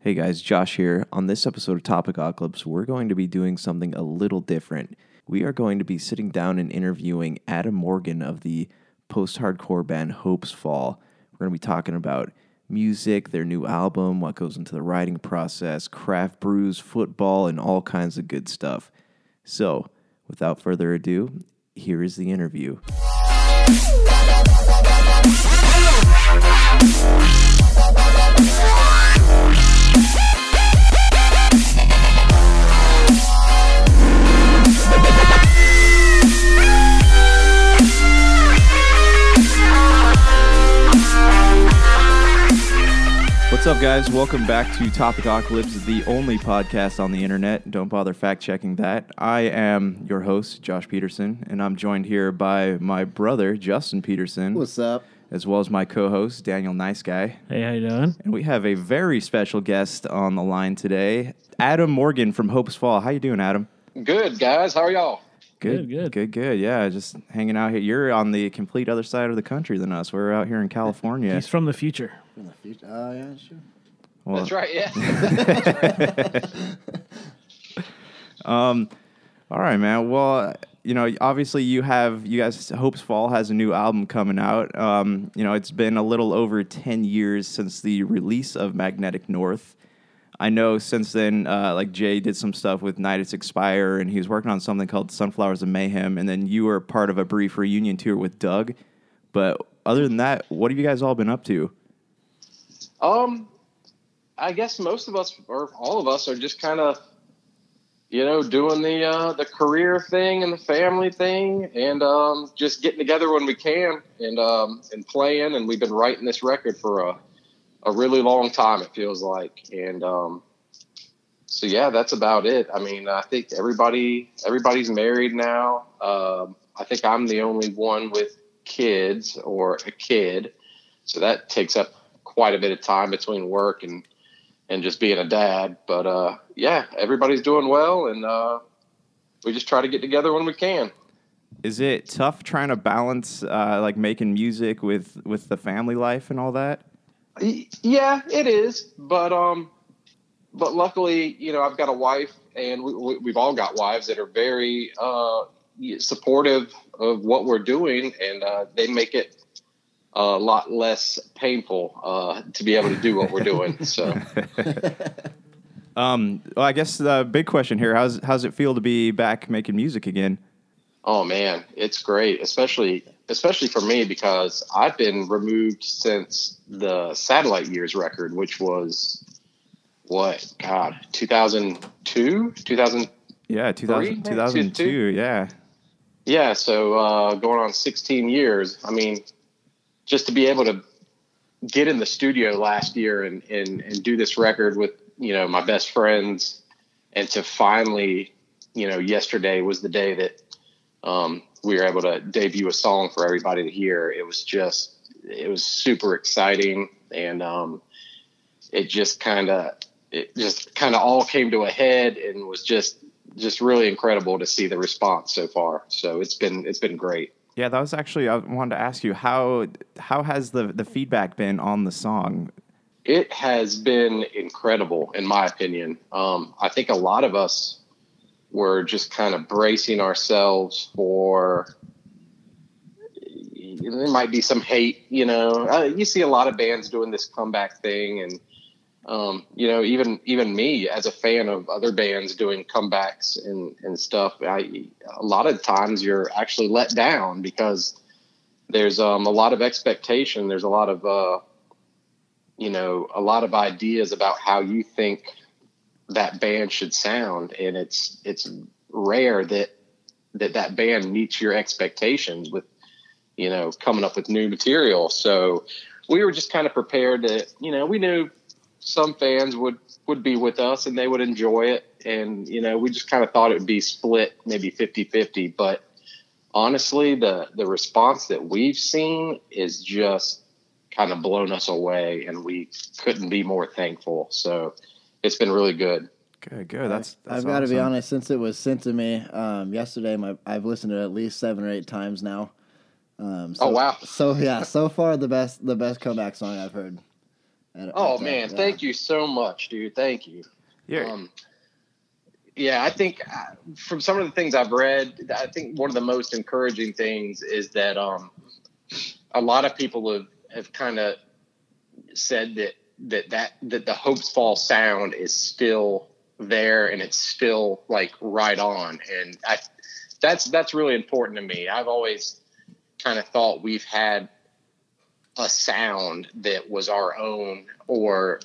Hey guys, Josh here. On this episode of Topic Topicocalypse, we're going to be doing something a little different. We are going to be sitting down and interviewing Adam Morgan of the post hardcore band Hopesfall. We're going to be talking about music, their new album, what goes into the writing process, craft brews, football, and all kinds of good stuff. So, without further ado, here is the interview. What's up, guys? Welcome back to Topicocalypse, the only podcast on the internet. Don't bother fact checking that. I am your host, Josh Peterson, and I'm joined here by my brother, Justin Peterson, What's up? As well as my co host, Daniel Nice Guy. Hey, how you doing? And we have a very special guest on the line today, Adam Morgan from Hopesfall. How you doing, Adam? Good guys, how are y'all? Good, good. good, good. Yeah, just hanging out here. You're on the complete other side of the country than us. We're out here in California. He's from the future. In the future. Oh, yeah, sure. Well, That's right, yeah. Um, all right, man. Well, you know, obviously you have you guys. Hopes Fall has a new album coming out. Um, you know, it's been a little over ten years since the release of Magnetic North. I know since then, uh, like Jay did some stuff with Night It's Expire, and he was working on something called Sunflowers of Mayhem, and then you were part of a brief reunion tour with Doug. But other than that, what have you guys all been up to? um, I guess most of us, or all of us, are just kind of, you know, doing the uh, the career thing and the family thing, and um, just getting together when we can, and um, and playing. And we've been writing this record for a a really long time. It feels like, and um, so yeah, that's about it. I mean, I think everybody everybody's married now. Um, I think I'm the only one with kids or a kid, so that takes up quite a bit of time between work and and just being a dad. But uh, yeah, everybody's doing well, and uh, we just try to get together when we can. Is it tough trying to balance uh, like making music with with the family life and all that? Yeah, it is, but um, but luckily, you know, I've got a wife, and we, we've all got wives that are very uh, supportive of what we're doing, and uh, they make it a lot less painful uh, to be able to do what we're doing. So. Um, well, I guess the big question here: how's how's it feel to be back making music again? Oh man, it's great, especially especially for me because I've been removed since the Satellite Years record, which was what God, two thousand two, two thousand. Yeah, 2000, Three? 2002, Yeah, Yeah, so uh, going on sixteen years. I mean, just to be able to get in the studio last year and and and do this record with you know my best friends, and to finally, you know, yesterday was the day that um, we were able to debut a song for everybody to hear. It was just, it was super exciting, and um, it just kind of, it just kind of all came to a head, and was just, just really incredible to see the response so far. So it's been, it's been great. Yeah. That was actually I wanted to ask you how how has the the feedback been on the song? It has been incredible, in my opinion. Um, I think a lot of us were just kind of bracing ourselves for. There might be some hate, you know. Uh, you see a lot of bands doing this comeback thing, and um, you know, even even me as a fan of other bands doing comebacks and and stuff. I a lot of times you're actually let down because there's um, a lot of expectation. There's a lot of uh, you know a lot of ideas about how you think that band should sound and it's it's rare that that that band meets your expectations with you know coming up with new material so we were just kind of prepared to you know we knew some fans would would be with us and they would enjoy it and you know we just kind of thought it would be split maybe 50-50 but honestly the the response that we've seen is just kind of blown us away and we couldn't be more thankful so it's been really good Good, good. That's, that's I've got to be honest. Since it was sent to me um, yesterday, my I've listened to it at least seven or eight times now. Um, so, Oh, wow. So yeah, so far the best the best comeback song I've heard, At, Oh at man, yeah. thank you so much, dude. Thank you. Yeah. Um, yeah, I think uh, from some of the things I've read, I think one of the most encouraging things is that um, a lot of people have, have kind of said that, that that that the Hopesfall sound is still there and it's still like right on, and I that's that's really important to me. I've always kind of thought we've had a sound that was our own or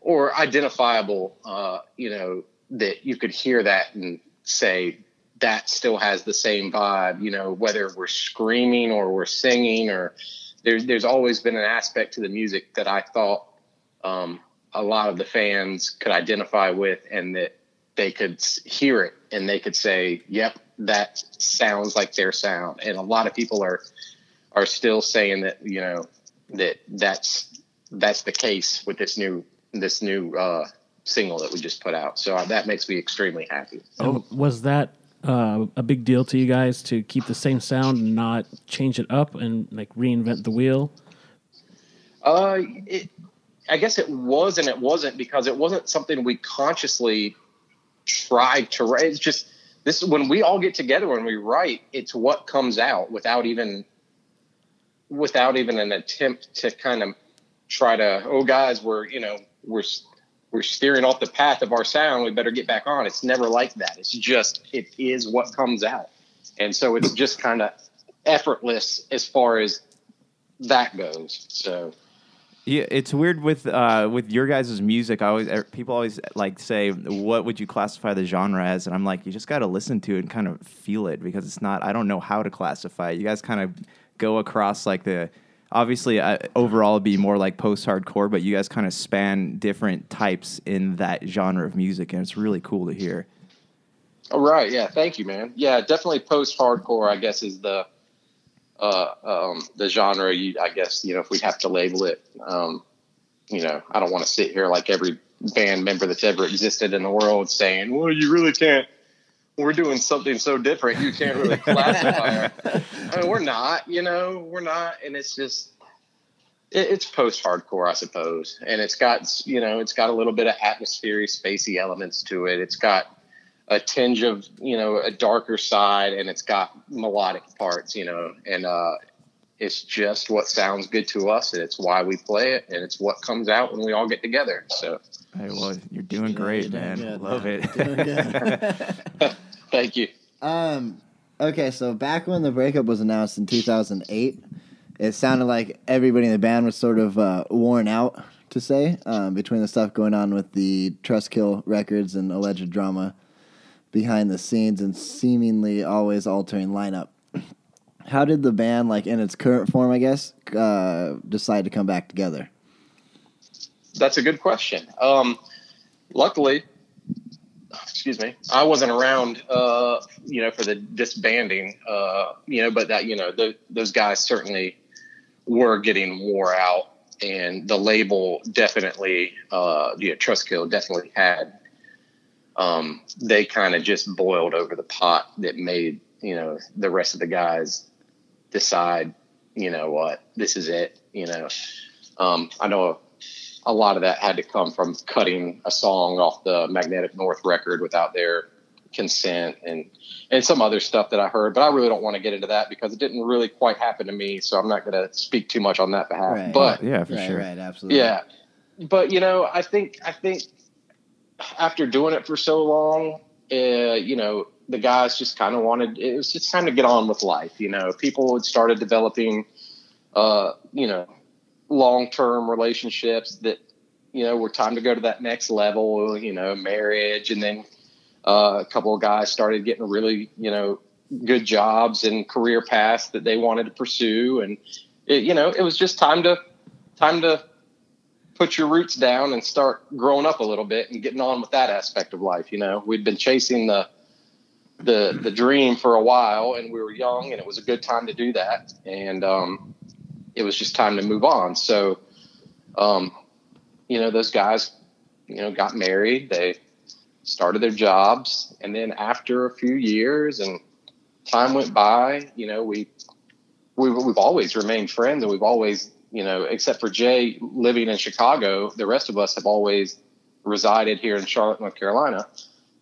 or identifiable uh you know that you could hear that and say that still has the same vibe you know whether we're screaming or we're singing or there's there's always been an aspect to the music that I thought um a lot of the fans could identify with and that they could hear it and they could say yep that sounds like their sound. And a lot of people are are still saying that you know that that's that's the case with this new this new uh, single that we just put out. So uh, that makes me extremely happy. And was that uh, a big deal to you guys to keep the same sound and not change it up and like reinvent the wheel? Uh, it, I guess it was and it wasn't because it wasn't something we consciously tried to write. It's just this when we all get together when we write, it's what comes out without even without even an attempt to kind of try to oh guys we're you know we're we're steering off the path of our sound we better get back on it's never like that it's just it is what comes out and so it's just kind of effortless as far as that goes so Yeah, it's weird with uh, with your guys' music. I always er, people always like say, "What would you classify the genre as?" And I'm like, you just got to listen to it and kind of feel it because it's not. I don't know how to classify it. You guys kind of go across like the. Obviously, uh, overall, be more like post-hardcore, but you guys kind of span different types in that genre of music, and it's really cool to hear. All right. Yeah. Thank you, man. Yeah, definitely post-hardcore. I guess is the uh, um, the genre. You, I guess you know if we have to label it. Um, you know, I don't want to sit here like every band member that's ever existed in the world saying, "Well, you really can't." We're doing something so different. You can't really classify. it. I mean, we're not. You know, we're not, and it's just it, it's post-hardcore, I suppose, and it's got you know it's got a little bit of atmospheric, spacey elements to it. It's got a tinge of you know a darker side, and it's got melodic parts, you know, and uh, it's just what sounds good to us, and it's why we play it, and it's what comes out when we all get together. So, Hey, well, you're doing great, you're doing man. good, Love man. it. Thank you. Um. Okay, so back when the breakup was announced in 2008, it sounded like everybody in the band was sort of uh, worn out, to say, um, between the stuff going on with the Trustkill records and alleged drama behind the scenes and seemingly always altering lineup. How did the band, like in its current form, I guess, uh, decide to come back together? That's a good question. Um, luckily, excuse me, I wasn't around, uh, you know, for the disbanding, uh, you know, but that, you know, the, those guys certainly were getting wore out and the label definitely, uh, know, Trustkill definitely had, um, they kind of just boiled over the pot that made, you know, the rest of the guys decide, you know what, this is it, you know, um, I know a lot of that had to come from cutting a song off the Magnetic North record without their consent and and some other stuff that I heard. But I really don't want to get into that because it didn't really quite happen to me. So I'm not going to speak too much on that behalf. Right. But yeah, for right, sure. right, absolutely. yeah, but you know, I think I think after doing it for so long, uh, you know, the guys just kind of wanted it was just time to get on with life. You know, people had started developing, uh, you know, long term relationships that you know were time to go to that next level. You know, marriage, and then uh, a couple of guys started getting really you know good jobs and career paths that they wanted to pursue, and it, you know, it was just time to time to put your roots down and start growing up a little bit and getting on with that aspect of life. You know, we'd been chasing the the the dream for a while, and we were young, and it was a good time to do that. And um, it was just time to move on. So, um, you know, those guys, you know, got married. They started their jobs, and then after a few years and time went by, you know, we we we've always remained friends, and we've always you know, except for Jay living in Chicago, the rest of us have always resided here in Charlotte, North Carolina,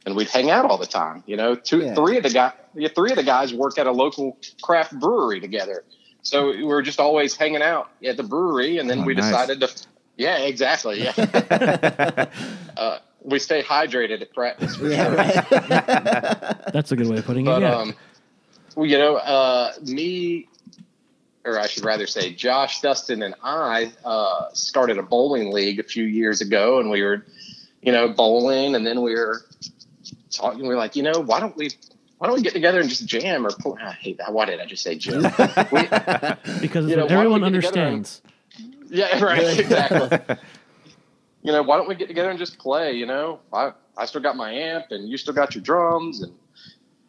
and we'd hang out all the time. You know, two, Yeah. three of the guy, yeah, three of the guys work at a local craft brewery together, so we were just always hanging out at the brewery, and then Oh, we nice. decided to, yeah, exactly, yeah. uh, we stay hydrated at practice. For Yeah, sure. right. That's a good way of putting it. Yeah. um, well, you know, uh, me, or I should rather say, Josh, Dustin, and I uh, started a bowling league a few years ago, and we were, you know, bowling, and then we were talking. We were like, you know, why don't we? Why don't we get together and just jam or pull? I hate that. Why did I just say jam? we, because you know, everyone we get together and- understands. yeah, right. Exactly. you know, why don't we get together and just play? You know, I I still got my amp, and you still got your drums, and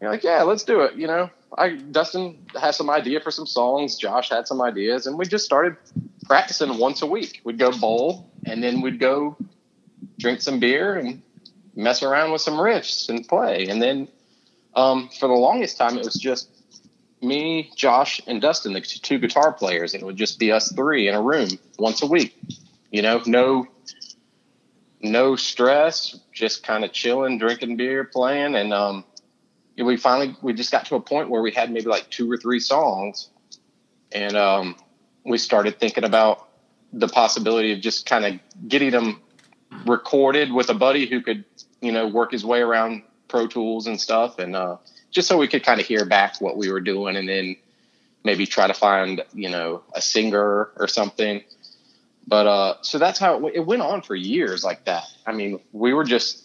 you're like, yeah, let's do it. You know, I Dustin has some idea for some songs. Josh had some ideas, and we just started practicing once a week. We'd go bowl, and then we'd go drink some beer and mess around with some riffs and play. And then um, for the longest time, it was just me, Josh, and Dustin, the two guitar players, and it would just be us three in a room once a week. You know, no, no stress, just kind of chilling, drinking beer, playing, and um, we finally we just got to a point where we had maybe like two or three songs, and um, we started thinking about the possibility of just kind of getting them recorded with a buddy who could, you know, work his way around Pro Tools and stuff, and uh, just so we could kind of hear back what we were doing, and then maybe try to find, you know, a singer or something. But uh, so that's how it, w- it went on for years like that. I mean, we were just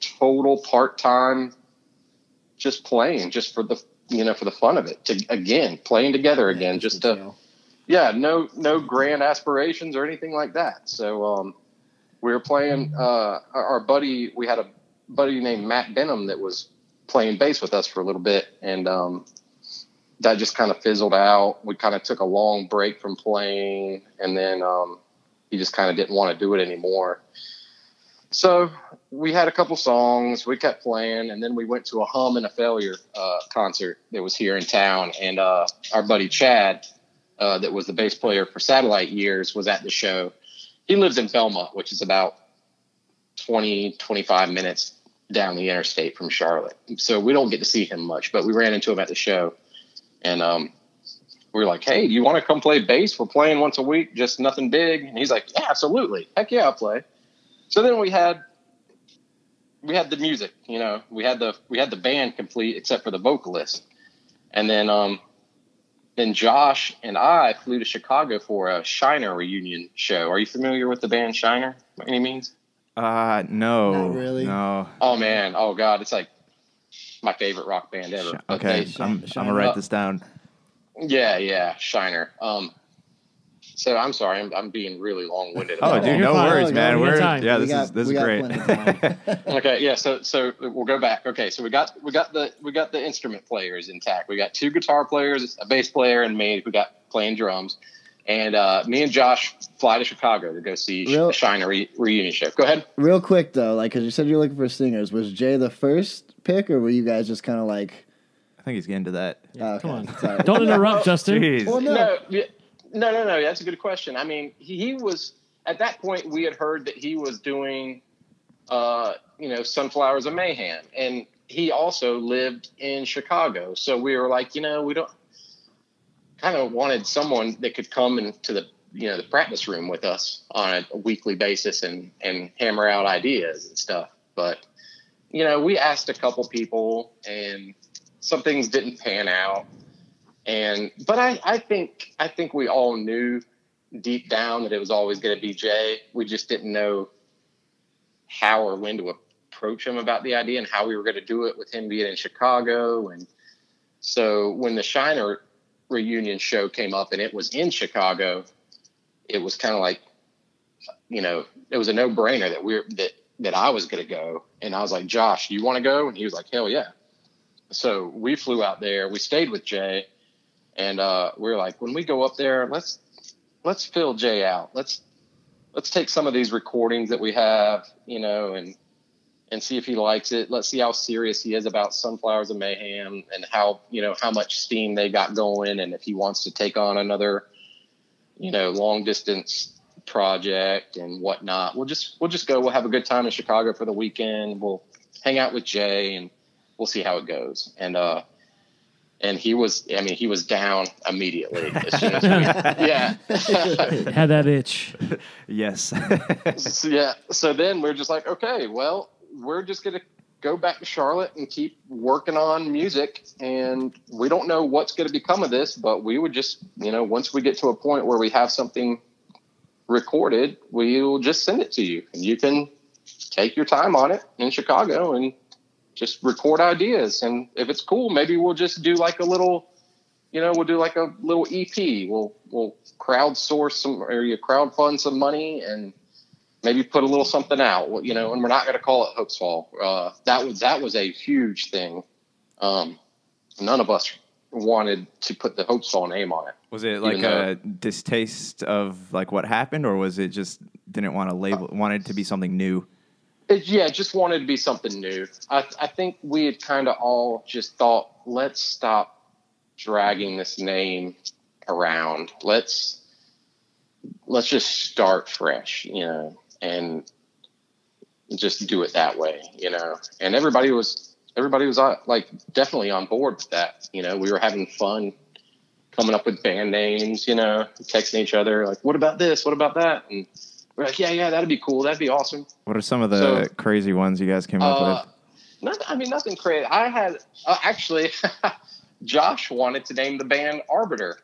total part time, just playing, just for the you know for the fun of it. To again playing together again, just to yeah, no no grand aspirations or anything like that. So um, we were playing. Uh, our buddy, we had a buddy named Matt Benham that was playing bass with us for a little bit, and um, that just kind of fizzled out. We kind of took a long break from playing, and then um, he just kind of didn't want to do it anymore. So we had a couple songs, we kept playing, and then we went to a Hum and a Failure uh, concert that was here in town, and uh, our buddy Chad uh, that was the bass player for Satellite Years, was at the show. He lives in Belmont, which is about 20, 25 minutes down the interstate from Charlotte. So we don't get to see him much, but we ran into him at the show. And um, we were like, hey, do you want to come play bass? We're playing once a week, just nothing big. And he's like, yeah, absolutely. Heck yeah, I'll play. So then we had we had the music, you know, we had the we had the band complete except for the vocalist. And then um then Josh and I flew to Chicago for a Shiner reunion show. Are you familiar with the band Shiner by any means? Uh, no, Not really. No. Oh man, oh god, it's like my favorite rock band ever. Sh- Okay, they- I'm, I'm gonna write this down. yeah, yeah, Shiner. Um, so I'm sorry, I'm, I'm being really long winded. Oh, dude, no fine. worries, man. you We're time. yeah, this got- is this is great. plenty of time. okay, yeah. So so we'll go back. Okay, so we got we got the we got the instrument players intact. We got two guitar players, a bass player, and me We got playing drums. And uh, me and Josh fly to Chicago to go see Real- Sh- Shiner re- reunion show. Go ahead. Real quick though, like, cause you said you're looking for singers. Was Jay the first pick, or were you guys just kind of like? I think he's getting to that. oh, okay, Come on. sorry. Don't interrupt, Justin. Jeez. Well, no. No, no, no, no. That's a good question. I mean, he, he was at that point. We had heard that he was doing, uh, you know, Sunflowers of Mayhem, and he also lived in Chicago. So we were like, you know, we don't kind of wanted someone that could come into the you know the practice room with us on a weekly basis and and hammer out ideas and stuff. But you know, we asked a couple people, and some things didn't pan out and but I, I think I think we all knew deep down that it was always going to be Jay. We just didn't know how or when to approach him about the idea and how we were going to do it with him being in Chicago. And so when the Shiner reunion show came up and it was in Chicago, it was kind of like, you know, it was a no brainer that we're that that I was going to go. And I was like, Josh, you want to go? And he was like, hell yeah. So we flew out there. We stayed with Jay and uh, we are like, when we go up there, let's let's fill Jay out. Let's let's take some of these recordings that we have, you know, and and see if he likes it. Let's see how serious he is about Sunflowers of Mayhem and how you know how much steam they got going, and if he wants to take on another you know, long distance project and whatnot. We'll just we'll just go. We'll have a good time in Chicago for the weekend. We'll hang out with Jay and we'll see how it goes. And uh, and he was, I mean, he was down immediately. As as we, yeah, Had that itch. yes. So, yeah. So then we're just like, okay, well, we're just gonna go back to Charlotte and keep working on music. And we don't know what's going to become of this, but we would just, you know, once we get to a point where we have something recorded, we will just send it to you, and you can take your time on it in Chicago and just record ideas. And if it's cool, maybe we'll just do like a little, you know, we'll do like a little EP. We'll we'll crowdsource some or you crowdfund some money and maybe put a little something out. You know, and we're not going to call it Hopesfall. Uh, that was that was a huge thing. Um, none of us wanted to put the Hopesfall name on it. was it like Even a distaste of like what happened, or was it just didn't want to label, wanted to be something new? It, yeah, just wanted to be something new. I, I think we had kind of all just thought, let's stop dragging this name around. Let's let's just start fresh, you know, and just do it that way, you know. And everybody was everybody was uh, like definitely on board with that. You know, we were having fun coming up with band names, you know, texting each other like, "What about this? What about that?" And we're like, "Yeah, yeah, that'd be cool. That'd be awesome." What are some of the So- crazy ones you guys came up Uh, with? not, I mean, nothing crazy. I had uh, actually, Josh wanted to name the band Arbiter.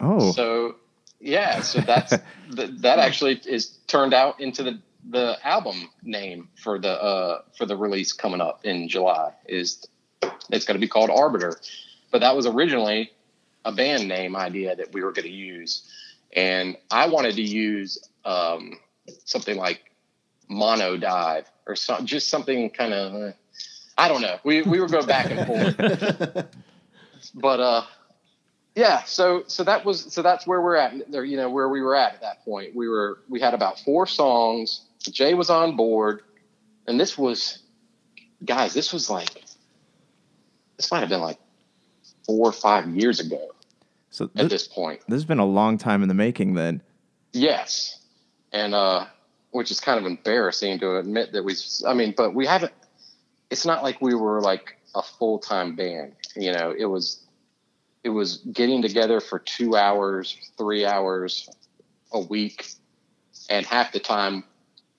Oh, So yeah, so that's th- that actually is turned out into the the album name for the uh for the release coming up in July is it's going to be called Arbiter. But that was originally a band name idea that we were going to use, and I wanted to use um, something like Mono Dive or some, just something kind of I don't know. We we were going back and forth but uh yeah so so that was so that's where we're at there you know where we were at at that point we were we had about four songs jay was on board and this was guys this was like this might have been like four or five years ago so at this, point this has been a long time in the making. Then Yes, and uh, which is kind of embarrassing to admit that we. I mean, but we haven't. It's not like we were like a full time band. You know, it was. It was getting together for two hours, three hours a week, and half the time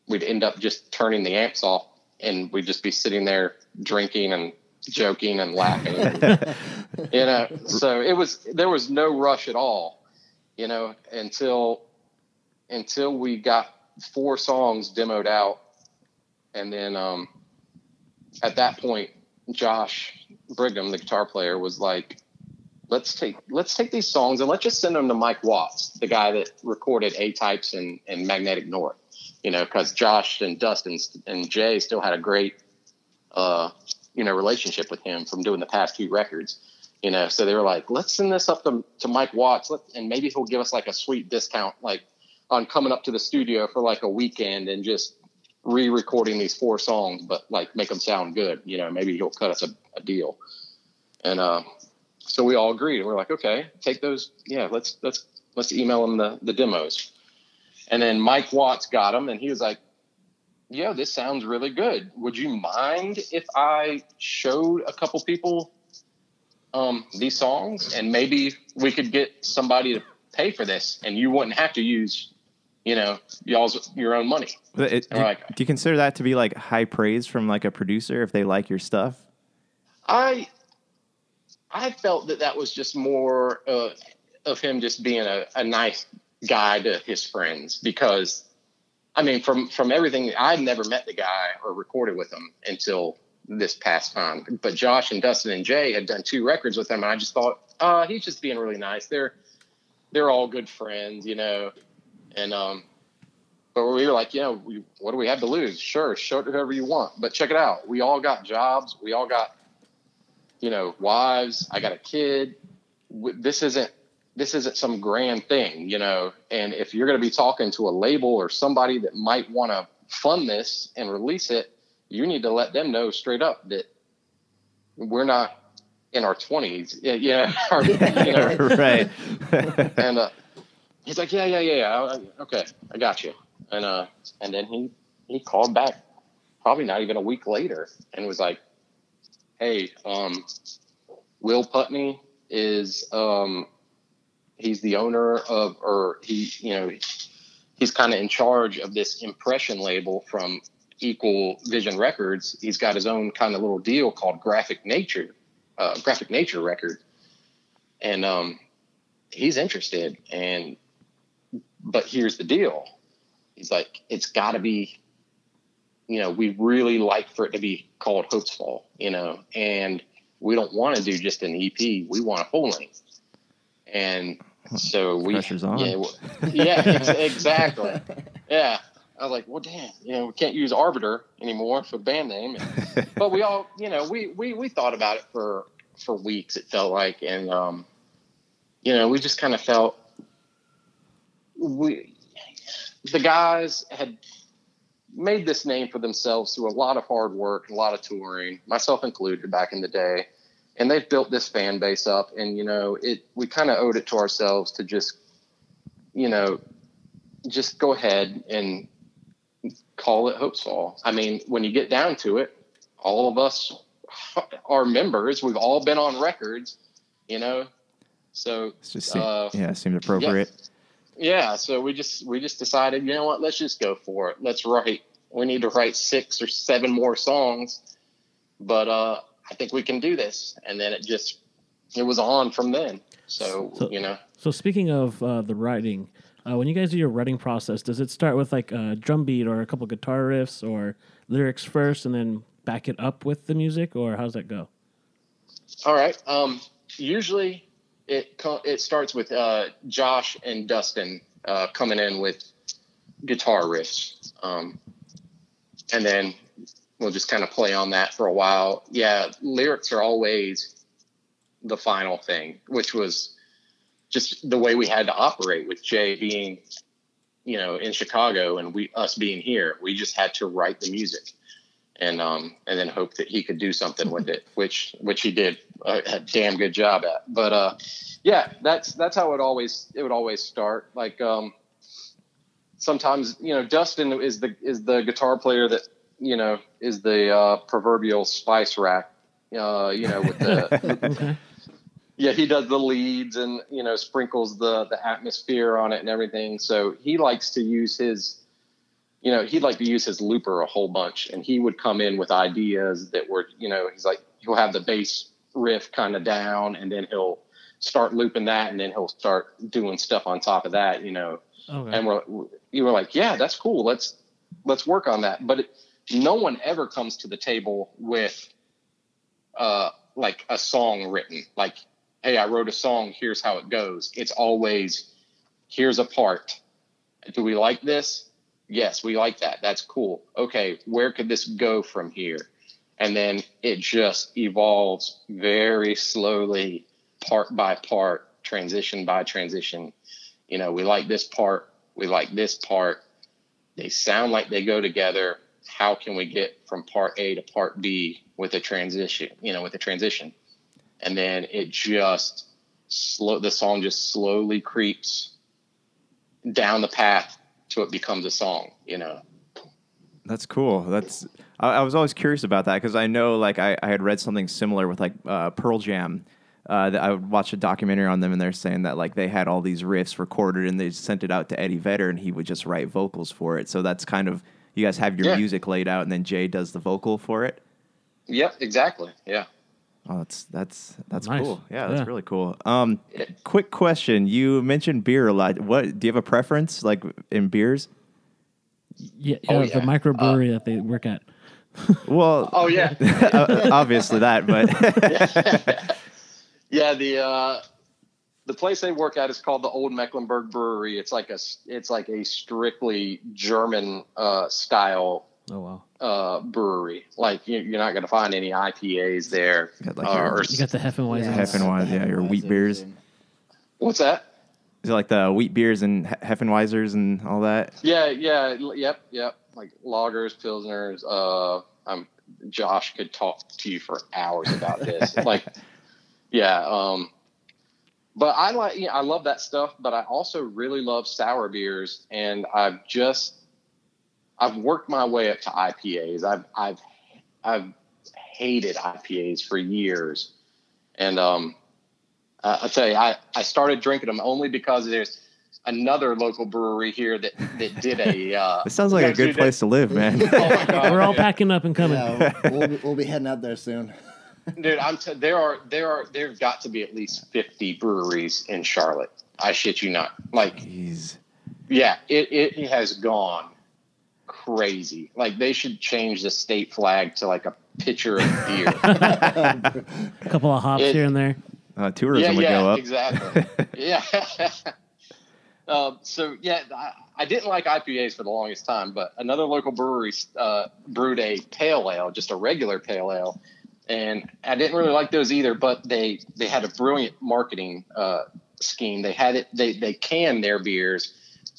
we'd end up just turning the amps off, and we'd just be sitting there drinking and joking and laughing. you know, so it was there was no rush at all. You know, until until we got four songs demoed out and then um, at that point josh brigham the guitar player was like let's take let's take these songs and let's just send them to mike watts the guy that recorded a types and, and magnetic north you know because josh and dustin and jay still had a great uh, you know relationship with him from doing the past few records you know so they were like let's send this up to, to mike watts let, and maybe he'll give us like a sweet discount like on coming up to the studio for like a weekend and just re-recording these four songs, but like make them sound good. You know, maybe he'll cut us a, a deal. And uh, so we all agreed. We're like, okay, take those. Yeah, let's let's let's email them the the demos. And then Mike Watts got them, and he was like, "Yeah, this sounds really good. Would you mind if I showed a couple people um, these songs, and maybe we could get somebody to pay for this, and you wouldn't have to use, you know, y'all's your own money." It, do, right. do you consider that to be like high praise from like a producer if they like your stuff? I I felt that that was just more uh, of him just being a, a nice guy to his friends because I mean from from everything I'd never met the guy or recorded with him until this past time. But Josh and Dustin and Jay had done two records with him and I just thought, uh, he's just being really nice. They're they're all good friends, you know. And um but we were like, you know, we, what do we have to lose? Sure, show it to whoever you want. But check it out. We all got jobs. We all got you know, wives. I got a kid. This isn't this isn't some grand thing, you know. And if you're going to be talking to a label or somebody that might want to fund this and release it, you need to let them know straight up that we're not in our 20s. Yeah, or, you know, right. and uh, he's like, yeah, yeah, yeah, yeah. I- Okay, I got you. And uh, and then he he called back, probably not even a week later, and was like, hey, um, Will Putney is um, he's the owner of, or he, you know, he's kind of in charge of this impression label from Equal Vision Records. He's got his own kind of little deal called Graphic Nature, uh, Graphic Nature Record, and um, he's interested. And but here's the deal: he's like, it's got to be, you know, we really like for it to be called Hopesfall, you know, and we don't want to do just an EP. We want a full length. And so we, Pressure's on. yeah, yeah, ex- exactly. Yeah. I was like, well, damn, you know, we can't use Arbiter anymore for band name. but we all, you know, we, we, we thought about it for, for weeks, it felt like. And, um, you know, we just kind of felt we, the guys had made this name for themselves through a lot of hard work, a lot of touring, myself included back in the day. And they've built this fan base up and, you know, it, we kind of owed it to ourselves to just, you know, just go ahead and call it Hopesfall. I mean, when you get down to it, all of us are members. We've all been on records, you know. So It's just seemed, uh, yeah, it seemed appropriate. Yeah, so we just we just decided, you know what, let's just go for it. Let's write. We need to write six or seven more songs, but uh, I think we can do this. And then it just it was on from then. So, So- you know, So speaking of uh, the writing, uh, when you guys do your writing process, does it start with like a drum beat or a couple guitar riffs or lyrics first, and then back it up with the music, or how's that go? All right. Um, usually it it starts with uh, Josh and Dustin uh, coming in with guitar riffs, um, and then we'll just kind of play on that for a while. Yeah, lyrics are always the final thing, which was just the way we had to operate with Jay being, you know, in Chicago and we us being here. We just had to write the music and um and then hope that he could do something with it, which which he did a, a damn good job at. But uh, yeah, that's that's how it always it would always start. Like um, sometimes you know Dustin is the is the guitar player that you know is the uh, proverbial spice rack. Uh, you know with the yeah he does the leads and you know sprinkles the the atmosphere on it and everything so he likes to use his you know he'd like to use his looper a whole bunch and he would come in with ideas that were you know he's like he'll have the bass riff kind of down and then he'll start looping that and then he'll start doing stuff on top of that you know. Okay. and we're you were like yeah that's cool. Let's let's work on that. But it, no one ever comes to the table with uh like a song written. Like hey i wrote a song. Here's how it goes. It's always here's a part. Do we like this yes we like that. That's cool. Okay where could this go from here? And then it just evolves very slowly part by part transition by transition. You know we like this part we like this part. They sound like they go together. How can we get from part a to part b with a transition you know with a transition? And then it just slow the song just slowly creeps down the path till it becomes a song you know That's cool. That's I, I was always curious about that because I know like I, I had read something similar with like uh, Pearl Jam. Uh, that I would watch a documentary on them and they're saying that like they had all these riffs recorded and they sent it out to Eddie Vedder and he would just write vocals for it. So that's kind of you guys have your Yeah. music laid out and then Jay does the vocal for it. yep exactly yeah Oh, that's that's that's Nice. cool. Yeah, that's Yeah. really cool. Um, quick question: You mentioned beer a lot. What do you have a preference like in beers? yeah, yeah, Oh, the yeah. microbrewery that they work at. Well, oh yeah uh, obviously that, but Yeah, the uh, the place they work at is called the Old Mecklenburg Brewery. It's like a it's like a strictly German uh, style Oh wow, uh, brewery. Like you, you're not going to find any IPAs there. Got, like, uh, your- or you got the Heffenweizen. Yeah. Heffenweis, yeah, your wheat beers. what's that? is it like the wheat beers and He- Heffenweisers and all that? Yeah, yeah, yep, yep. Like lagers, pilsners. Uh, I'm Josh could talk to you for hours about this. like, yeah, um, but I like, you know, I love that stuff, but I also really love sour beers, and I've just, I've worked my way up to IPAs. I've, I've, I've hated IPAs for years, and um, uh, I tell you, I, I started drinking them only because there's another local brewery here that that did a. Uh, This sounds like a good place to live, man. Oh my god, We're all dude. packing up and coming. Yeah, we'll, be, we'll be heading out there soon. dude. I'm t- there are there are there've got to be at least fifty breweries in Charlotte. I shit you not. Like Jeez. Yeah, it, it has gone crazy. Like they should change the state flag to like a pitcher of beer. A couple of hops It- here and there. Uh, tourism yeah, would yeah, go up. exactly. yeah. um, so yeah, I, I didn't like IPAs for the longest time, but another local brewery uh, brewed a pale ale, just a regular pale ale, and I didn't really like those either. But they they had a brilliant marketing uh, scheme. They had it. They they canned their beers.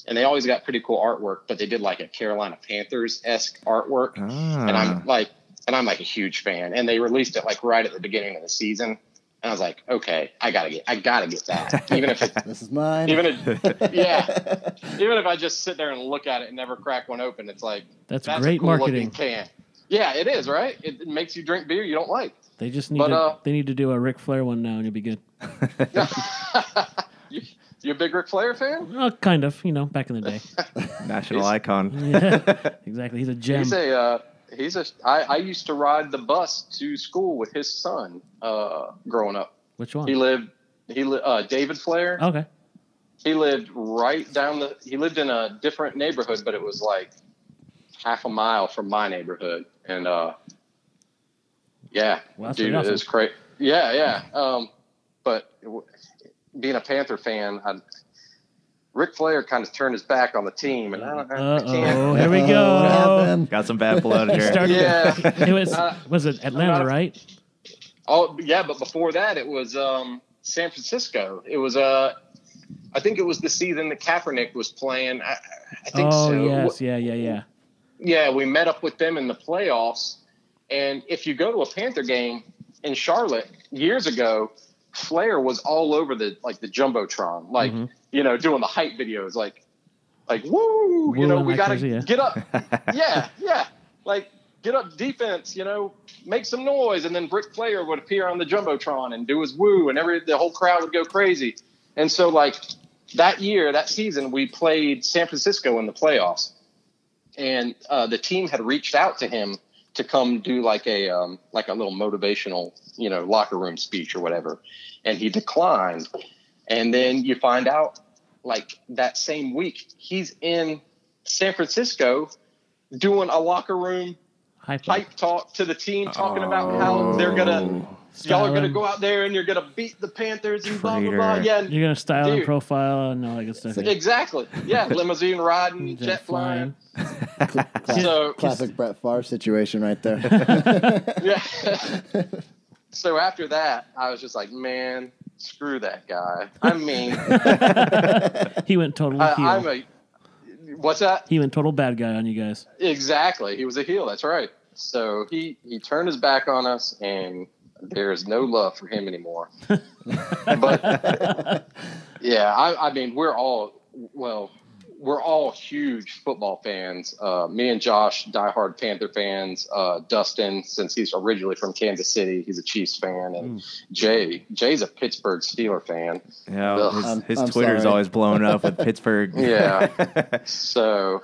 And they always got pretty cool artwork, but they did like a Carolina Panthers esque artwork. Ah. and I'm like, and I'm like a huge fan. And they released it like right at the beginning of the season, and I was like, okay, I gotta get, I gotta get that, even if it, This is mine. even if, yeah, even if I just sit there and look at it and never crack one open, it's like That's, that's great a cool looking marketing. can. Yeah, it is right. It, it makes you drink beer you don't like. They just need But, to. uh, they need to do a Ric Flair one now, and you'll be good. you, you a big Ric Flair fan? Oh, kind of. You know, back in the day. National He's- icon. yeah, exactly. He's a gem. He's a uh, he's a. I, I used to ride the bus to school with his son uh, growing up. Which one? He lived. He li- uh, David Flair. okay. he lived right down the he lived in a different neighborhood but it was like half a mile from my neighborhood and uh yeah Well, dude pretty it was great yeah yeah um but it w- being a panther fan I Ric Flair kind of turned his back on the team, and I, don't, I oh. can't. Here we go. Got some bad blood here. Started- Yeah. It was Uh, was it Atlanta, not right? Oh, yeah, but before that, it was um, San Francisco. It was uh, I think it was the season that Kaepernick was playing. I, I think Oh so. yes, yeah, yeah, yeah. Yeah, we met up with them in the playoffs. And if you go to a Panther game in Charlotte years ago, Flair was all over the like the jumbotron, like Mhm. you know, doing the hype videos, like like woo, you know, we gotta crazy, yeah. get up, yeah, yeah, like get up defense, you know, make some noise, and then Ric Flair would appear on the jumbotron and do his woo, and every the whole crowd would go crazy. And so like that year, that season, we played San Francisco in the playoffs and uh, the team had reached out to him to come do like a um, like a little motivational you know locker room speech or whatever. And he declined. And then you find out like that same week he's in san francisco doing a locker room Hype. hype talk to the team talking about how oh. they're gonna y'all are gonna go out there and you're gonna beat the panthers and blah blah blah yeah You're gonna style and profile and all that good stuff. exactly yeah limousine riding Jet jet flying Cla- So- classic Brett Favre situation right there. yeah. so after that, I was just like, man, screw that guy. I mean, he went totally. I. I'm a. What's that? he went total bad guy on you guys. Exactly. He was a heel. That's right. So he he turned his back on us, and there is no love for him anymore. but yeah, I, I mean, we're all well. We're all huge football fans. Uh, me and Josh, diehard Panther fans. Uh, Dustin, since he's originally from Kansas City, he's a Chiefs fan, and Jay, Jay's a Pittsburgh Steeler fan. Yeah, Ugh. his, I'm- his I'm Twitter's always blown up with Pittsburgh. Yeah. So,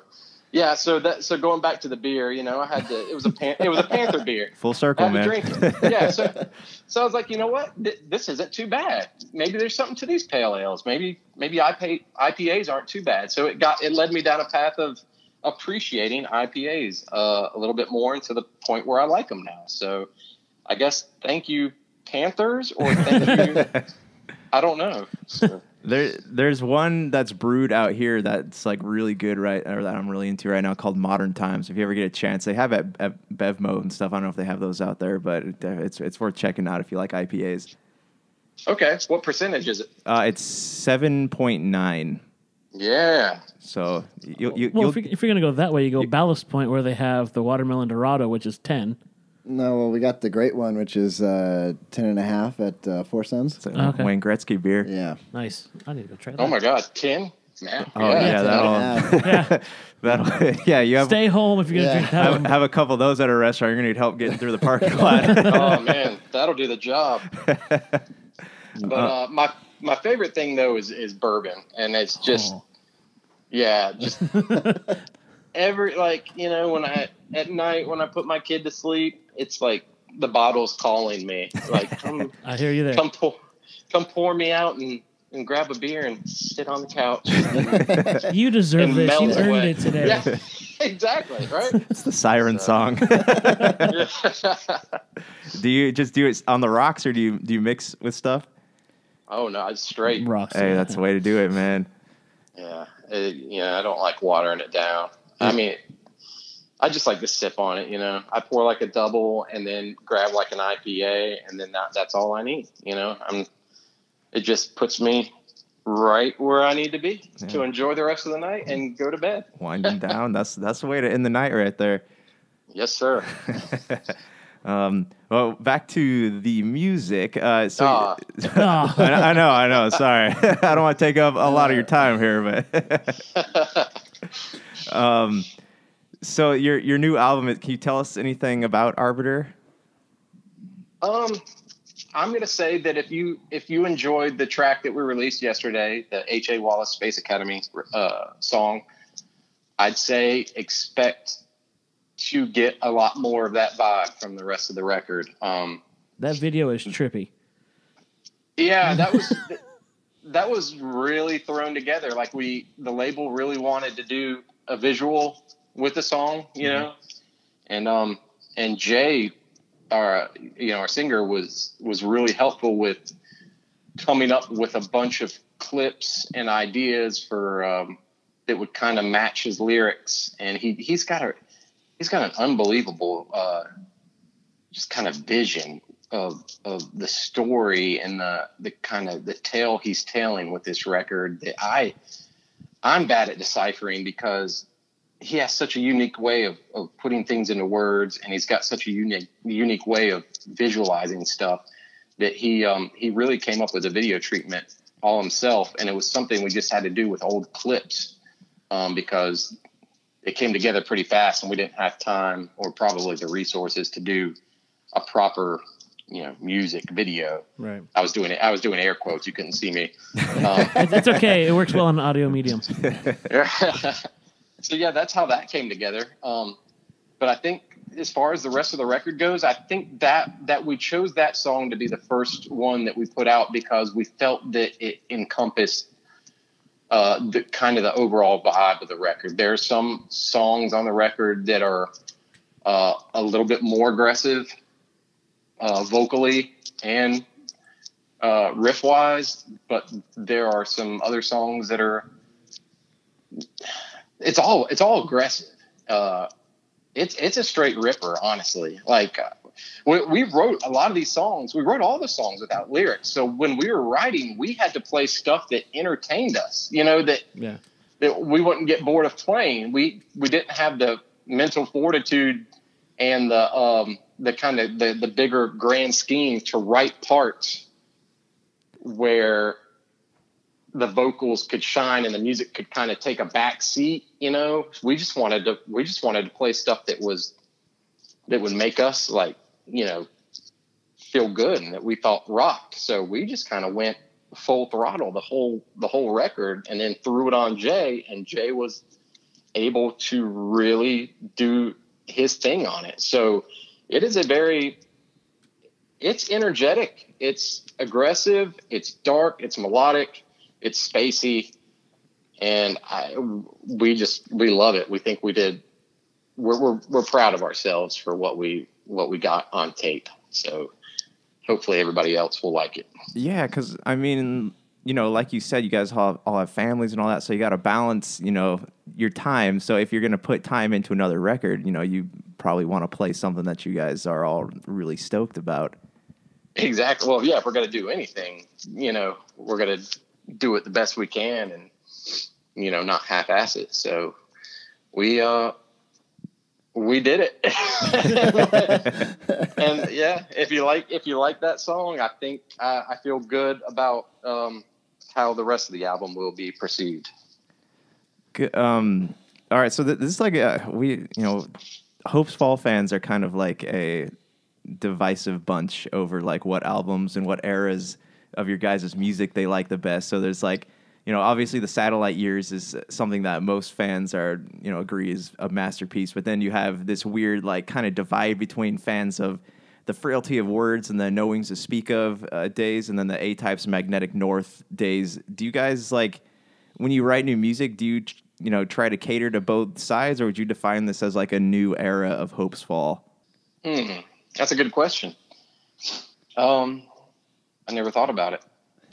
yeah. So that so going back to the beer, you know, I had to. It was a pan, it was a Panther beer. Full I circle, to man. Yeah. So, so I was like, you know what? Th- this isn't too bad. Maybe there's something to these pale ales. Maybe maybe IPA, IPAs aren't too bad. So it got it led me down a path of appreciating IPAs uh, a little bit more, and to the point where I like them now. So, I guess thank you Panthers, or thank you. I don't know. So, There, there's one that's brewed out here that's like really good, right? Or that I'm really into right now called Modern Times. If you ever get a chance, they have at, at Bevmo and stuff. I don't know if they have those out there, but it- it's it's worth checking out if you like IPAs. okay, what percentage is it? Uh, it's seven point nine. Yeah. So you, you, Well, you'll, if you're, if you're gonna go that way, you go Ballast Point, where they have the watermelon Dorado, which is ten. No, well, we got the great one, which is uh, 10 and a half at uh, Four Sons. It's a Okay. Wayne Gretzky beer. Yeah. Nice. I need to go try that. Oh my God, ten. Man, Oh yeah, that'll Yeah. that'll yeah. You have Stay home if you're gonna Yeah. drink that have, have a couple of those at a restaurant. You're gonna need help getting through the parking lot. oh man, that'll do the job. But uh, my my favorite thing though is is bourbon, and it's just Oh. yeah, just every like you know when I at night when I put my kid to sleep, it's like the bottle's calling me, like come I hear you there. come pour come pour me out and and grab a beer and sit on the couch. You deserve and this. You earned away. it today. Yeah, exactly, right? it's the siren song. do you just do it on the rocks or do you do you mix with stuff? oh no, it's straight. Rocks. Hey, that's the way to do it, man. Yeah, it, you know, I don't like watering it down. I mean, I just like to sip on it. You know, I pour like a double and then grab like an IPA, and then that, that's all I need. You know, I'm. It just puts me right where I need to be to enjoy the rest of the night and go to bed. Winding down. That's that's the way to end the night right there. Yes, sir. um, well, back to the music. Uh, so. Ah. I, I know, I know. Sorry, I don't want to take up a lot of your time here, but um, so your your new album. Can you tell us anything about Arbiter? Um, I'm gonna say that if you if you enjoyed the track that we released yesterday, the H. A. Wallace Space Academy uh, song, I'd say expect to get a lot more of that vibe from the rest of the record. Um, That video is trippy. yeah, that was that was really thrown together. Like we, the label really wanted to do a visual with the song, you know, and um, and Jay, our you know our singer was was really helpful with coming up with a bunch of clips and ideas for um, that would kind of match his lyrics, and he he's got a he's got an unbelievable uh, just kind of vision of of the story and the the kind of the tale he's telling with this record that I I'm bad at deciphering because he has such a unique way of, of putting things into words and he's got such a unique unique way of visualizing stuff that he um he really came up with a video treatment all himself and it was something we just had to do with old clips um, because it came together pretty fast and we didn't have time or probably the resources to do a proper you know music video Right. i was doing it i was doing air quotes you couldn't see me um, It's, it's okay. It works well on audio medium. so yeah that's how that came together um, but i think as far as the rest of the record goes i think that that we chose that song to be the first one that we put out because we felt that it encompassed uh, the kind of the overall vibe of the record there are some songs on the record that are uh, a little bit more aggressive uh, vocally and uh, riff wise, but there are some other songs that are. It's all it's all aggressive. Uh, it's it's a straight ripper, honestly. Like uh, we, we wrote a lot of these songs. We wrote all the songs without lyrics. So when we were writing, we had to play stuff that entertained us. You know that Yeah. that we wouldn't get bored of playing. We we didn't have the mental fortitude and the um, the kind of the, the bigger grand scheme to write parts where the vocals could shine and the music could kind of take a back seat. You know, we just wanted to we just wanted to play stuff that was that would make us like you know feel good and that we thought rocked. So we just kind of went full throttle the whole the whole record and then threw it on Jay and Jay was able to really do his thing on it. So it is a very it's energetic, it's aggressive, it's dark, it's melodic, it's spacey and I we just we love it. We think we did we're we're we're proud of ourselves for what we what we got on tape. So hopefully everybody else will like it. Yeah, because I mean, you know, like you said, you guys all, all have families and all that, so you got to balance, you know, your time. So if you're going to put time into another record, you know, you probably want to play something that you guys are all really stoked about. Exactly. Well, yeah, if we're going to do anything, you know, we're going to do it the best we can and, you know, not half ass it. So we, uh, we did it. and yeah, if you like if you like that song, I think I, I feel good about um, how the rest of the album will be perceived. Good, um, all right, so th- this is like a, we, you know, Hopesfall fans are kind of like a divisive bunch over like what albums and what eras of your guys' music they like the best. So there's like, you know, obviously the Satellite Years is something that most fans are, you know, agree is a masterpiece. But then you have this weird like kind of divide between fans of the frailty of words and the No Wings to Speak Of uh, days, and then the A types magnetic north days. Do you guys like when you write new music? Do you you know try to cater to both sides, or would you define this as like a new era of Hopesfall? Hmm, that's a good question. Um, I never thought about it.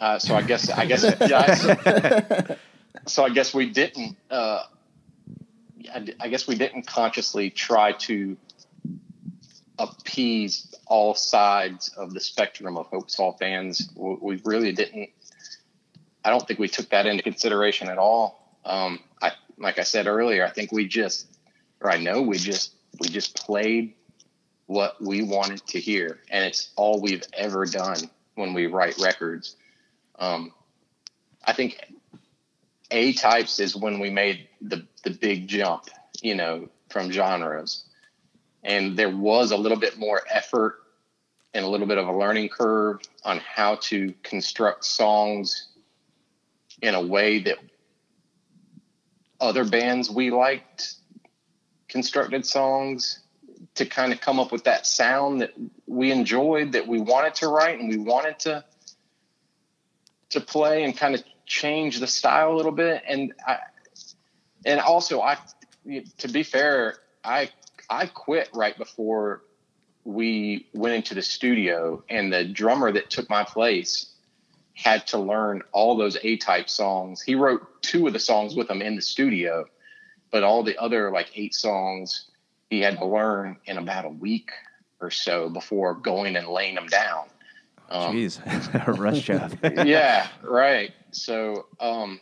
Uh, so I guess I guess yeah. So, so I guess we didn't. Uh, I, I guess we didn't consciously try to appease all sides of the spectrum of Hopesfall fans. We, we really didn't. I don't think we took that into consideration at all. Um, I, like I said earlier, I think we just, or I know we just, we just played what we wanted to hear, and it's all we've ever done when we write records. Um, I think A types is when we made the the big jump, you know, from genres, and there was a little bit more effort and a little bit of a learning curve on how to construct songs in a way that other bands we liked constructed songs to kind of come up with that sound that we enjoyed that we wanted to write and we wanted to to play and kind of change the style a little bit. And I and also I to be fair I I quit right before we went into the studio and the drummer that took my place had to learn all those A type songs. He wrote two of the songs with them in the studio, but all the other like eight songs he had to learn in about a week or so before going and laying them down. Um, Jeez, a rush job. yeah, right. So, um,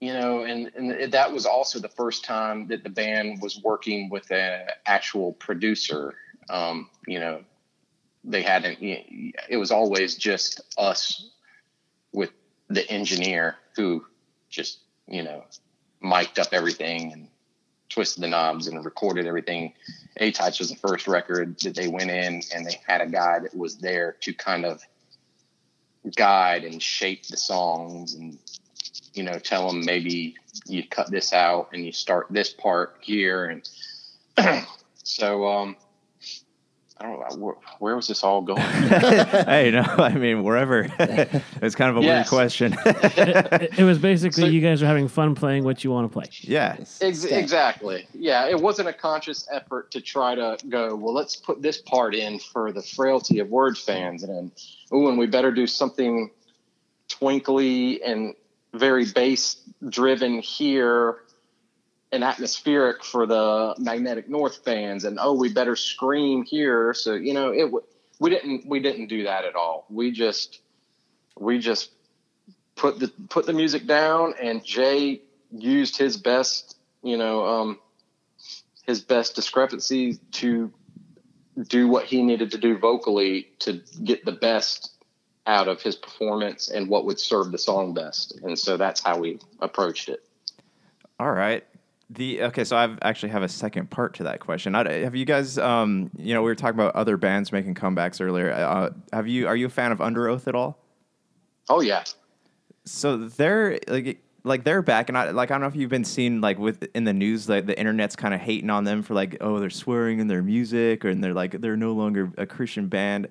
you know, and, and that was also the first time that the band was working with an actual producer. Um, you know, they hadn't, it was always just us with the engineer who just, you know, mic'd up everything and twisted the knobs and recorded everything. A Types was the first record that they went in and they had a guy that was there to kind of guide and shape the songs and you know tell them maybe you cut this out and you start this part here and so um I don't know where, where, was this all going. hey, no, I mean wherever. it's kind of a yes. weird question. it, it, was basically so, you guys are having fun playing what you want to play. Yeah, ex- exactly. Yeah, it wasn't a conscious effort to try to go. Well, let's put this part in for the frailty of word fans, and then oh, and we better do something twinkly and very bass driven here and atmospheric for the magnetic north fans and oh we better scream here. So you know it we didn't we didn't do that at all. We just we just put the put the music down and jay used his best you know um his best discrepancy to do what he needed to do vocally to get the best out of his performance and what would serve the song best. And so that's how we approached it. All right the okay, so I actually have a second part to that question. I, have you guys, um, you know, we were talking about other bands making comebacks earlier. Uh, have you? Are you a fan of Underoath at all? Oh yeah. So they're like like they're back, and I like I don't know if you've been seeing like with in the news like the internet's kind of hating on them for like oh they're swearing in their music or and they're like they're no longer a Christian band.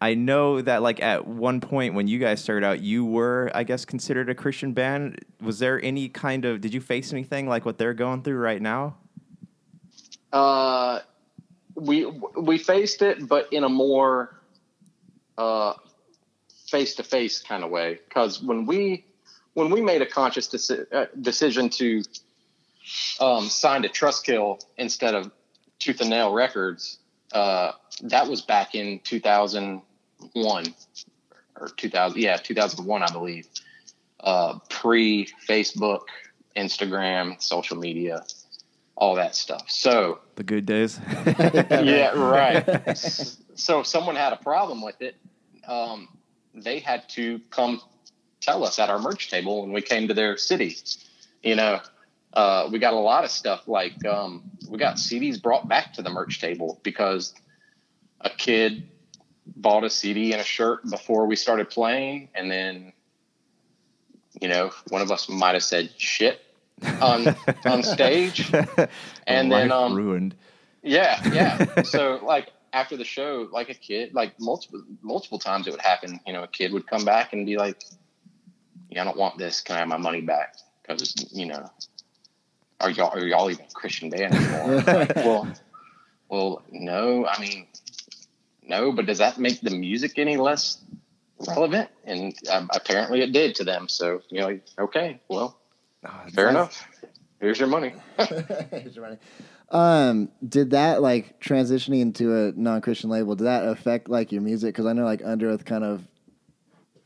I know that like at one point when you guys started out, you were, I guess, considered a Christian band. Was there any kind of did you face anything like what they're going through right now? Uh, we we faced it, but in a more uh face to face kind of way. Because when we when we made a conscious deci- uh, decision to um, sign to Trustkill instead of Tooth and Nail Records, uh, that was back in 2000 one or 2000, yeah, 2001, I believe. Uh, pre Facebook, Instagram, social media. all that stuff. So The good days. yeah, right. So if someone had a problem with it, um, they had to come tell us at our merch table when we came to their city. You know, uh, we got a lot of stuff like um, we got CDs brought back to the merch table because a kid bought a CD and a shirt before we started playing, and then you know one of us might have said shit on on stage, and then um, ruined. yeah, yeah. so like after the show, like a kid, like multiple multiple times it would happen. You know, a kid would come back and be like, "Yeah, I don't want this. Can I have my money back?" Because you know, are y'all are y'all even a Christian band anymore? Like, well, well, no. I mean, no. But does that make the music any less relevant? And um, apparently, it did to them. So you know, okay, well, Oh, fair enough. Here's your money. Here's your money. Um, did that like transitioning into a non-Christian label? Did that affect like your music? Because I know like Underoath kind of,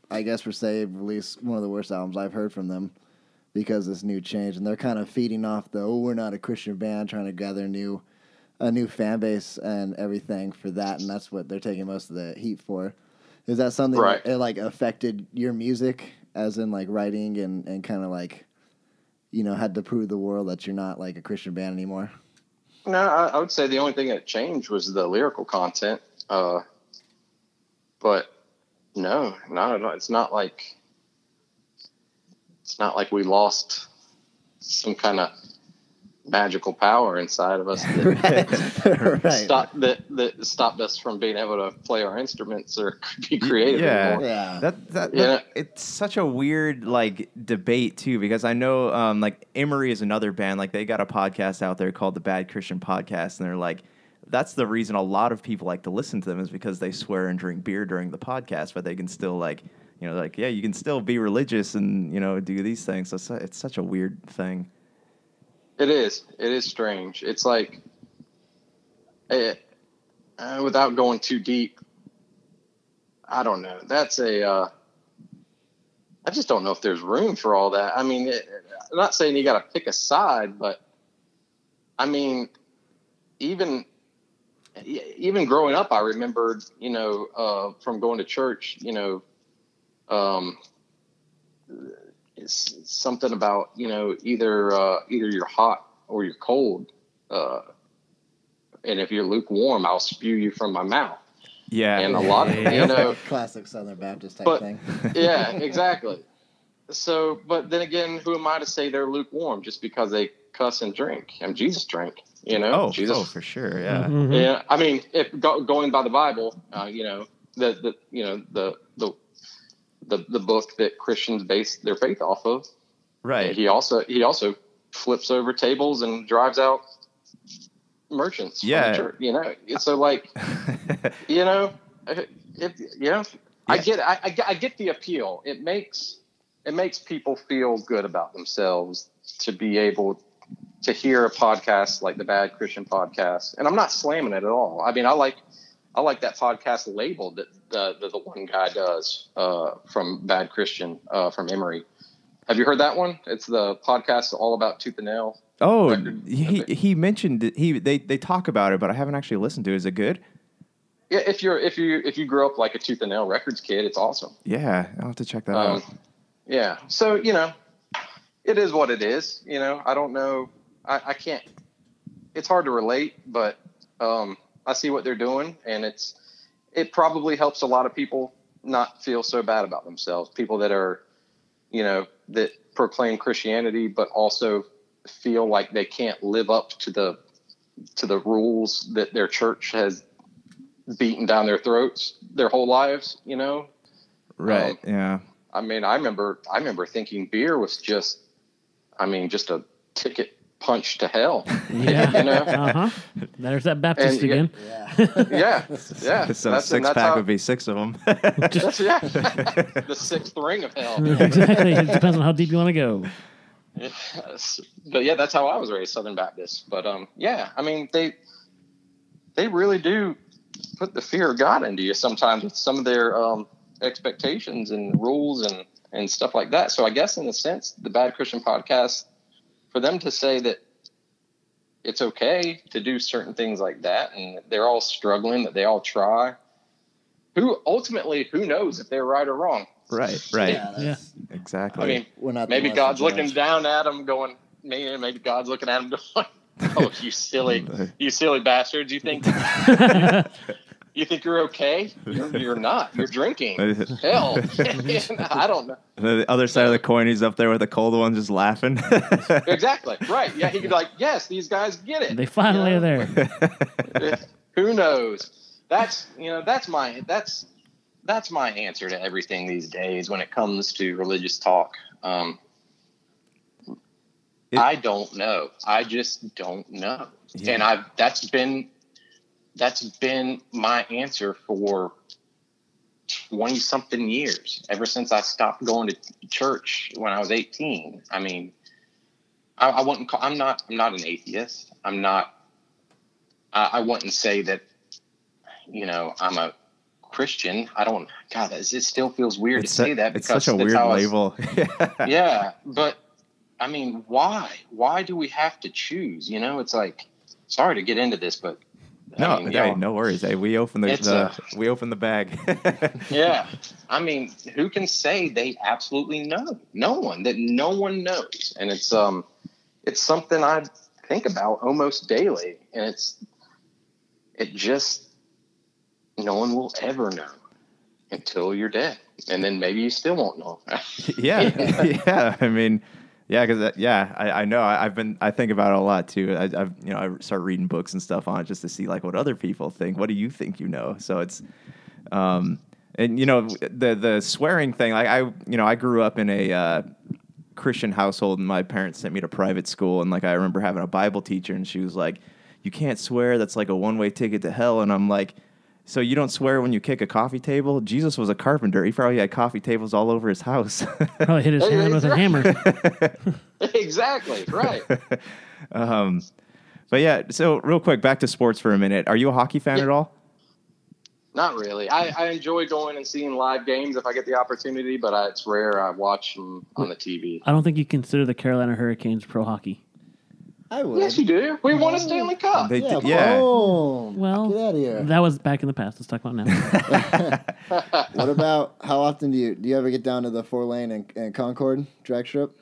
I guess per se, released one of the worst albums I've heard from them because of this new change, and they're kind of feeding off the oh we're not a Christian band, trying to gather new, a new fan base and everything for that, and that's what they're taking most of the heat for. Is that something Right. that it, like affected your music, as in like writing and and kind of like, you know, had to prove the world that you're not like a Christian band anymore? No, I, I would say the only thing that changed was the lyrical content. Uh, but no, not at all. It's not like it's not like we lost some kind of magical power inside of us that right. stopped that, that stopped us from being able to play our instruments or be creative yeah. anymore. Yeah. That, that, Yeah. that- it's such a weird like debate too because I know um, like Emery is another band like they got a podcast out there called the Bad Christian Podcast and they're like that's the reason a lot of people like to listen to them is because they swear and drink beer during the podcast but they can still like you know like yeah you can still be religious and you know do these things so it's, it's such a weird thing It is. It is strange. It's like, eh, uh, without going too deep, I don't know. That's a. Uh, I just don't know if there's room for all that. I mean, it, I'm not saying you got to pick a side, but I mean, even even growing up, I remembered, you know, uh, from going to church, you know, um, it's something about you know either uh, either you're hot or you're cold, uh, and if you're lukewarm, I'll spew you from my mouth. yeah And a lot of you know, Classic Southern Baptist type But- thing. yeah, exactly. So, but then again, who am I to say they're lukewarm just because they cuss and drink? And Jesus drank, you know. oh, Jesus. oh for sure yeah Mhm. Yeah, I mean, if go, going by the Bible, uh, you know, the the you know the the the the book that Christians base their faith off of. right He also he also flips over tables and drives out merchants. Yeah. church, you know. So like you know, if you know, I get I, I get the appeal. It makes it makes people feel good about themselves to be able to hear a podcast like the Bad Christian Podcast. And I'm not slamming it at all. I mean, I like I like that podcast label that the the, the one guy does uh, from Bad Christian uh, from Emery. Have you heard that one? It's the podcast all about tooth and nail. oh record. he he mentioned it, he they they talk about it but I haven't actually listened to it is it good Yeah, if you're if you if you grew up like a tooth and nail records kid, it's awesome. yeah I'll have to check that Um, out yeah. So, you know, it is what it is. You know, I don't know. I, I can't, it's hard to relate, but um, I see what they're doing. And it's, it probably helps a lot of people not feel so bad about themselves. People that are, you know, that proclaim Christianity, but also feel like they can't live up to the, to the rules that their church has beaten down their throats their whole lives, you know, right um, yeah I mean, I remember, I remember thinking beer was just, I mean, just a ticket punch to hell. Yeah. you know? Uh huh. There's that Baptist And, again. Yeah. Yeah, yeah. so That's- six pack how- would be six of them That's, yeah, the sixth ring of hell. exactly. It depends on how deep you want to go. Yes. But yeah, that's how I was raised, Southern Baptist. But um, yeah, I mean, they they really do put the fear of God into you sometimes with some of their um, expectations and rules and and stuff like that. So I guess in a sense, the Bad Christian Podcast, for them to say that it's okay to do certain things like that, and they're all struggling. That they all try. Who ultimately, who knows if they're right or wrong? Right, right. Yeah, that's, Exactly. I mean, we're not. maybe God's looking down at them, going, "Man, maybe God's looking at them, going, oh, you silly, you silly bastards! You think you think you're okay? You're, you're not. You're drinking. Hell, I don't know. the other side of the coin, he's up there with the cold one, just laughing. Exactly right. Yeah, he could be like, "Yes, these guys get it." they finally You are there. Who knows? That's you know that's my that's that's my answer to everything these days when it comes to religious talk. Um, It- I don't know. I just don't know, Yeah. and I've that's been that's been my answer for twenty something years. Ever since I stopped going to church when I was eighteen. I mean, I, I wouldn't call. I'm not. I'm not an atheist. I'm not. I, I wouldn't say that. You know, I'm a Christian. I don't. God, it it still feels weird it's, to say su- that it's such a weird was- label. yeah, but I mean, why? Why do we have to choose? You know, it's like, sorry to get into this, but No, I mean, hey, no worries. Hey, we open the, the a- we open the bag. yeah. I mean, who can say they absolutely know? No one. That no one knows, and it's um, it's something I think about almost daily, and it's it just no one will ever know until you're dead, and then maybe you still won't know. yeah, yeah. I mean, yeah, because yeah, I, I know. I, I've been. I think about it a lot too. I, I've you know I start reading books and stuff on it just to see like what other people think. What do you think you know? So it's, um, and you know the the swearing thing. Like I you know I grew up in a. Uh, Christian household, and my parents sent me to private school. And like I remember having a Bible teacher, and she was like, "You can't swear. That's like a one way ticket to hell." And I'm like, "So you don't swear when you kick a coffee table?" Jesus was a carpenter. He probably had coffee tables all over his house. Probably hit his Hey, hand with a hammer. exactly right. um, but yeah, so real quick, back to sports for a minute. Are you a hockey fan Yeah. at all? Not really. I, I enjoy going and seeing live games if I get the opportunity, but I, it's rare I watch them on the TV. I don't think you consider the Carolina Hurricanes pro hocky. I would. Yes, you do. We won a Stanley Cup. They yeah, d- yeah. boom. Well, get out of here. That was back in the past. Let's talk about now. what about how often do you do you ever get down to the four lane and, and Concord drag strip?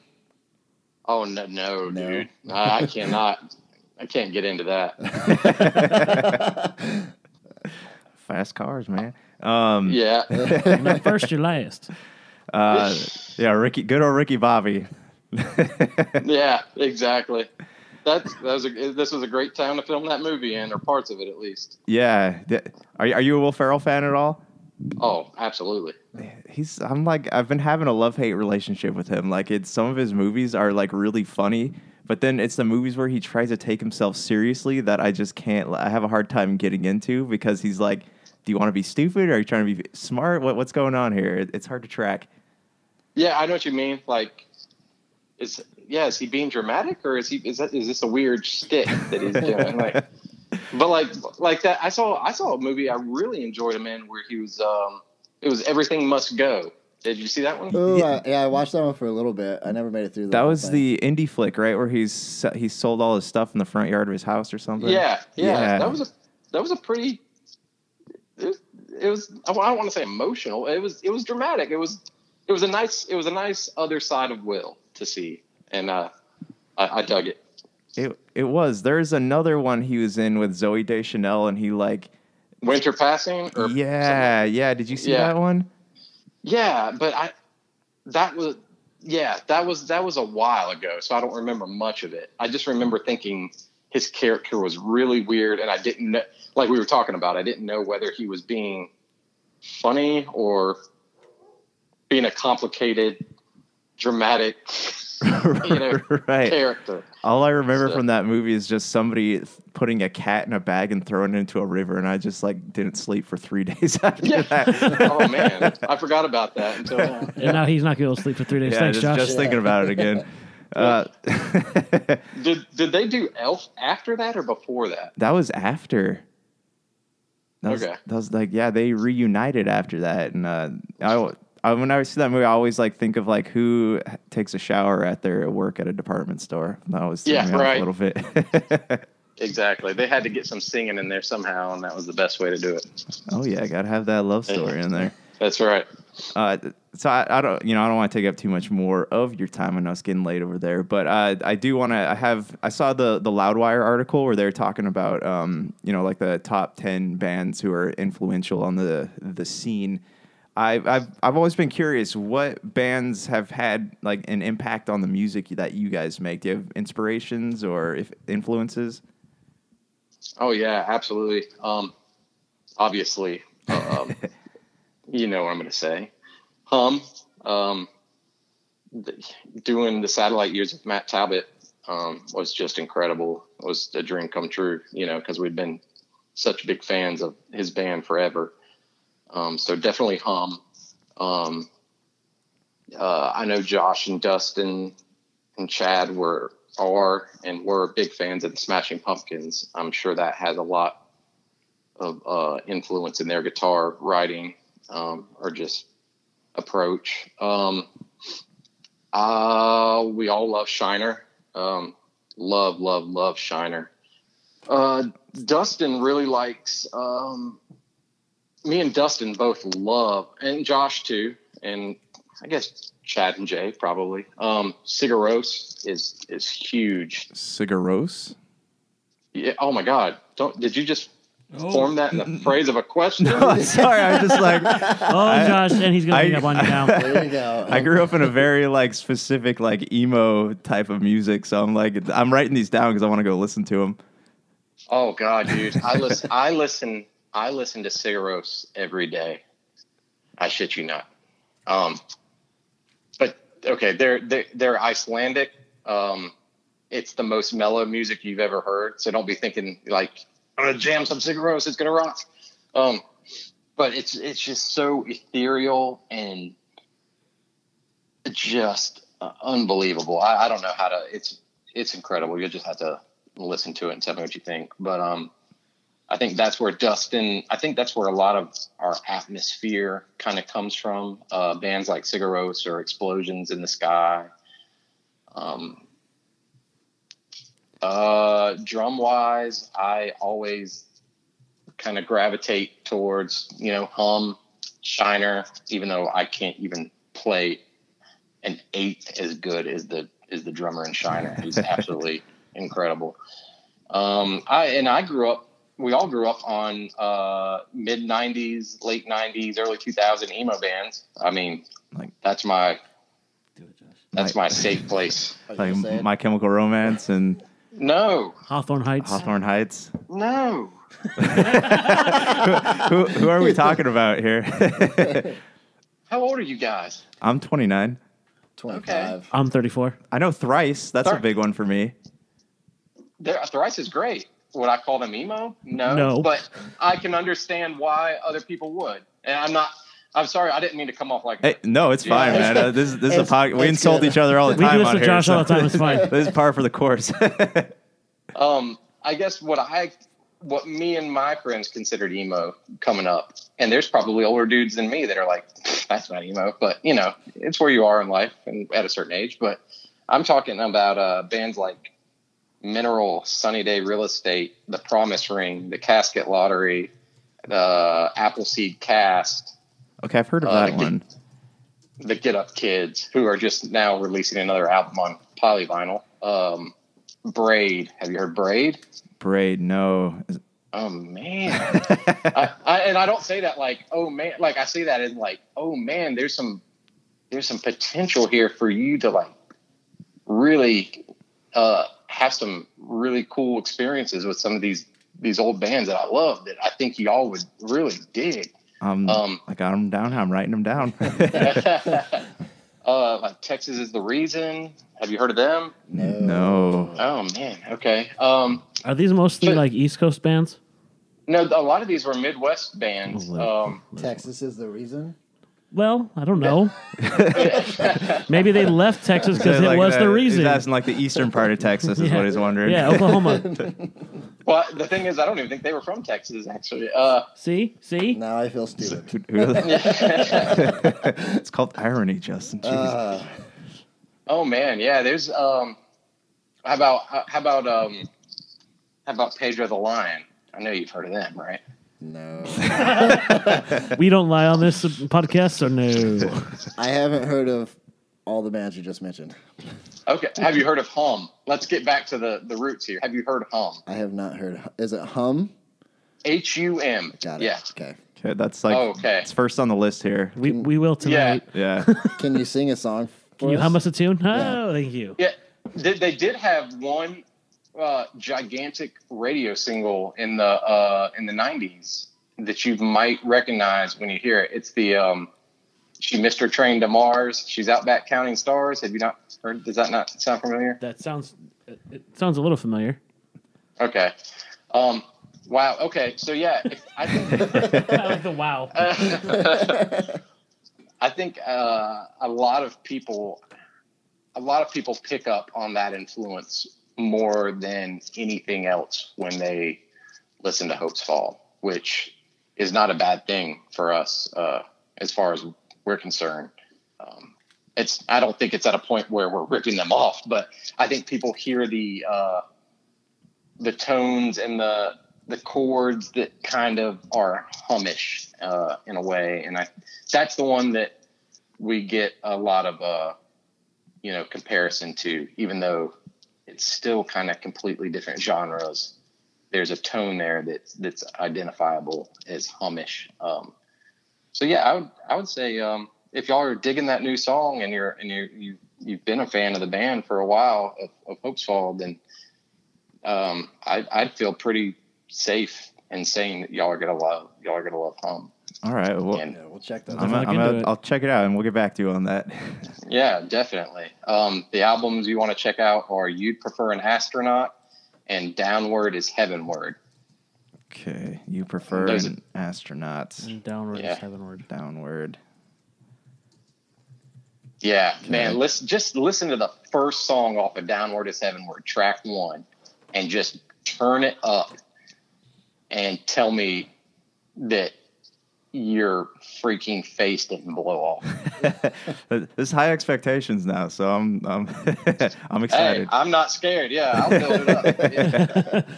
Oh no, no, No. dude, I, I cannot. I can't get into that. Fast cars, man. Um, Yeah, Not first, you're last. uh, yeah, Ricky, good old Ricky Bobby. yeah, exactly. That's that was a, this was a great time to film that movie in, or parts of it at least. yeah, are you- are you a Will Ferrell fan at all? Oh, absolutely. He's I'm like I've been having a love hate relationship with him. Like it's some of his movies are like really funny, but then it's the movies where he tries to take himself seriously that I just can't. I have a hard time getting into because he's like, "Do you want to be stupid? Or are you trying to be smart? What, what's going on here?" It's hard to track. Yeah, I know what you mean. Like, is yeah, is he being dramatic or is he is that is this a weird stick that he's doing? like, but like like that, I saw I saw a movie I really enjoyed him in where he was um it was Everything Must Go. Did you see that one? Ooh, Yeah. I, yeah, I watched that one for a little bit. I never made it through. That was thing. the indie flick, right? Where he's he sold all his stuff in the front yard of his house or something. Yeah, yeah, Yeah. That was a that was a pretty. It was, it was I don't want to say emotional. It was it was dramatic. It was it was a nice it was a nice other side of Will to see, and uh, I, I dug it. It it was. There's another one he was in with Zooey Deschanel, and he like, Winter Passing, or yeah, yeah. Did you see Yeah. that one? Yeah, but I that was yeah, that was that was a while ago, so I don't remember much of it. I just remember thinking his character was really weird and I didn't know like we were talking about, I didn't know whether he was being funny or being a complicated dramatic you know right. character. All I remember So- from that movie is just somebody putting a cat in a bag and throwing it into a river, and I just like didn't sleep for three days after Yeah. that. oh man, I forgot about that until now. And now he's not going to be able to sleep for three days. yeah, Thanks, just, Josh. just thinking about it again. Uh, Did did they do Elf after that or before that? that was after. That was, Okay. that was like yeah, they reunited after that, and uh, I, I when I see that movie, I always like think of like who takes a shower at their work at a department store. That was Yeah, throwing me off right. a little bit. exactly. They had to get some singing in there somehow, and that was the best way to do it. Oh yeah, gotta have that love story in there. That's right. Uh, so I, I don't, you know, I don't want to take up too much more of your time. I know it's getting late over there, but uh, I do want to. I have. I saw the the Loudwire article where they're talking about, um, you know, like the top ten bands who are influential on the the scene. I've I've I've always been curious what bands have had like an impact on the music that you guys make. Do you have inspirations or if influences? Oh yeah, absolutely. Um, obviously, um, you know what I'm going to say. Hum, um, doing the satellite years with Matt Talbot um, was just incredible. It was a dream come true, you know, because we'd been such big fans of his band forever. Um, so definitely Hum. Um, uh, I know Josh and Dustin and Chad were are and were big fans of the Smashing Pumpkins. I'm sure that has a lot of uh, influence in their guitar writing um, or just approach. Um, uh, we all love Shiner. Um, love, love, love Shiner. Uh, Dustin really likes. Um, me and Dustin both love, and Josh too, and I guess Chad and Jay probably. Um, Sigur Rós is is huge. Sigur Rós. Yeah. Oh my God! Don't did you just form that in the phrase of a question? No, Sorry, I'm just like Oh, Josh, and he's gonna I- hang up on you now. There you go. I grew up in a very like specific like emo type of music, so I'm like I'm writing these down because I want to go listen to them. Oh God, dude! I listen. I listen. I listen to Sigur Rós every day. I shit you not. Um, but okay, they're they're, they're Icelandic. Um, it's the most mellow music you've ever heard. So don't be thinking like I'm gonna jam some Sigur Rós. It's gonna rock. Um, but it's it's just so ethereal and just uh, unbelievable. I, I don't know how to. It's it's incredible. You just have to listen to it and tell me what you think. But um, I think that's where Dustin. I think that's where a lot of our atmosphere kind of comes from. Uh, bands like Sigur Rós or Explosions in the Sky. Um, uh, drum wise, I always kind of gravitate towards you know Hum, Shiner, even though I can't even play an eighth as good as the as the drummer in Shiner. He's absolutely incredible. Um, I and I grew up. We all grew up on uh, mid '90s, late '90s, early 2000 emo bands. I mean, Like- that's my that's Like- my safe place. Like gonna say it. My Chemical Romance and No, Hawthorne Heights. Hawthorne Heights. no. who, who are we talking about here? How old are you guys? I'm 29. 25. I'm 34. I know Thrice. That's a big one for me. They're, Thrice is great. Would I call them emo? No. No. But I can understand why other people would. And I'm not. I'm sorry. I didn't mean to come off like. Hey, no, it's fine, Yeah. man. Uh, this, this is a podcast. We insult good. each other all the We do time this on with here. Josh all the time, it's fine. this is par for the course. Um, I guess what I, what me and my friends considered emo coming up, and there's probably older dudes than me that are like, that's not emo, but you know, it's where you are in life and at a certain age. But I'm talking about uh, bands like Mineral, Sunny Day Real Estate, The Promise Ring, The Casket Lottery, the Appleseed Cast, okay, I've heard of Uh, that the- one. the Get Up Kids, who are just now releasing another album on polyvinyl. Um, Braid, have you heard Braid? Braid, no. Oh man, I, I, and I don't say that like oh man, like I say that in like oh man, there's some there's some potential here for you to like really uh, have some really cool experiences with some of these these old bands that I love that I think y'all would really dig. Um, Um, I got them down. I'm writing them down. uh, like Texas is the reason. Have you heard of them? No. no. Oh man, okay. Um, Are these mostly But- like East Coast bands? no, a lot of these were Midwest bands. Oh, Um, Texas is the reason. Well, I don't know. Maybe they left Texas because it Like was the, the reason. He's asking like the eastern part of Texas is Yeah. what he's wondering. Yeah, Oklahoma. well, the thing is, I don't even think they were from Texas actually. Uh, see, see. Now I feel stupid. Who- who- it's called irony, Justin. Uh, Oh man, yeah. There's um, how about how about um, how how about Pedro the Lion? I know you've heard of them, right? No, We don't lie on this podcast, so no. I haven't heard of all the bands you just mentioned. Okay. Have you heard of Hum? Let's get back to the the roots here. Have you heard Hum? I have not heard. Is it Hum? H U M. Got it. Yeah. Okay. Okay, that's like Oh, okay. it's first on the list here. We we will tonight. Yeah. Can you sing a song? For Can you us? hum us a tune? Oh, Yeah. thank you. Yeah, they, they did have one uh, gigantic radio single in the uh, in the '90s that you might recognize when you hear it. It's the um, "She Missed Her Train to Mars." She's out back counting stars. Have you not heard? Does that not sound familiar? That sounds it, it sounds a little familiar. Okay. Um, wow. Okay. So yeah, if, I think I like the wow. I think uh, a lot of people, a lot of people pick up on that influence more than anything else when they listen to Hopesfall, which is not a bad thing for us uh, as far as we're concerned. Um, it's I don't think it's at a point where we're ripping them off, but I think people hear the uh, the tones and the the chords that kind of are hummish uh, in a way, and I that's the one that we get a lot of uh, you know comparison to, even though it's still kind of completely different genres. There's a tone there that's that's identifiable as hummish. Um, so yeah, I would I would say um, if y'all are digging that new song and you're and you you you've been a fan of the band for a while of, of Hopesfall, then um, I, I'd feel pretty safe in saying that y'all are gonna love y'all are gonna love Hum. All right. Well, And Yeah, we'll check that. I'm, out. Look I'm into it. I'll check it out and we'll get back to you on that. yeah, definitely. Um, the albums you want to check out are "You'd Prefer an Astronaut" and "Downward is Heavenward." Okay. You prefer Those- an astronaut And downward Yeah. is heavenward. downward. Yeah, man. Listen, just listen to the first song off of "Downward is Heavenward," track one, and just turn it up, and tell me that your freaking face didn't blow off. There's high expectations now, so I'm I'm I'm Hey, excited. I'm not scared. Yeah, I'll build it up.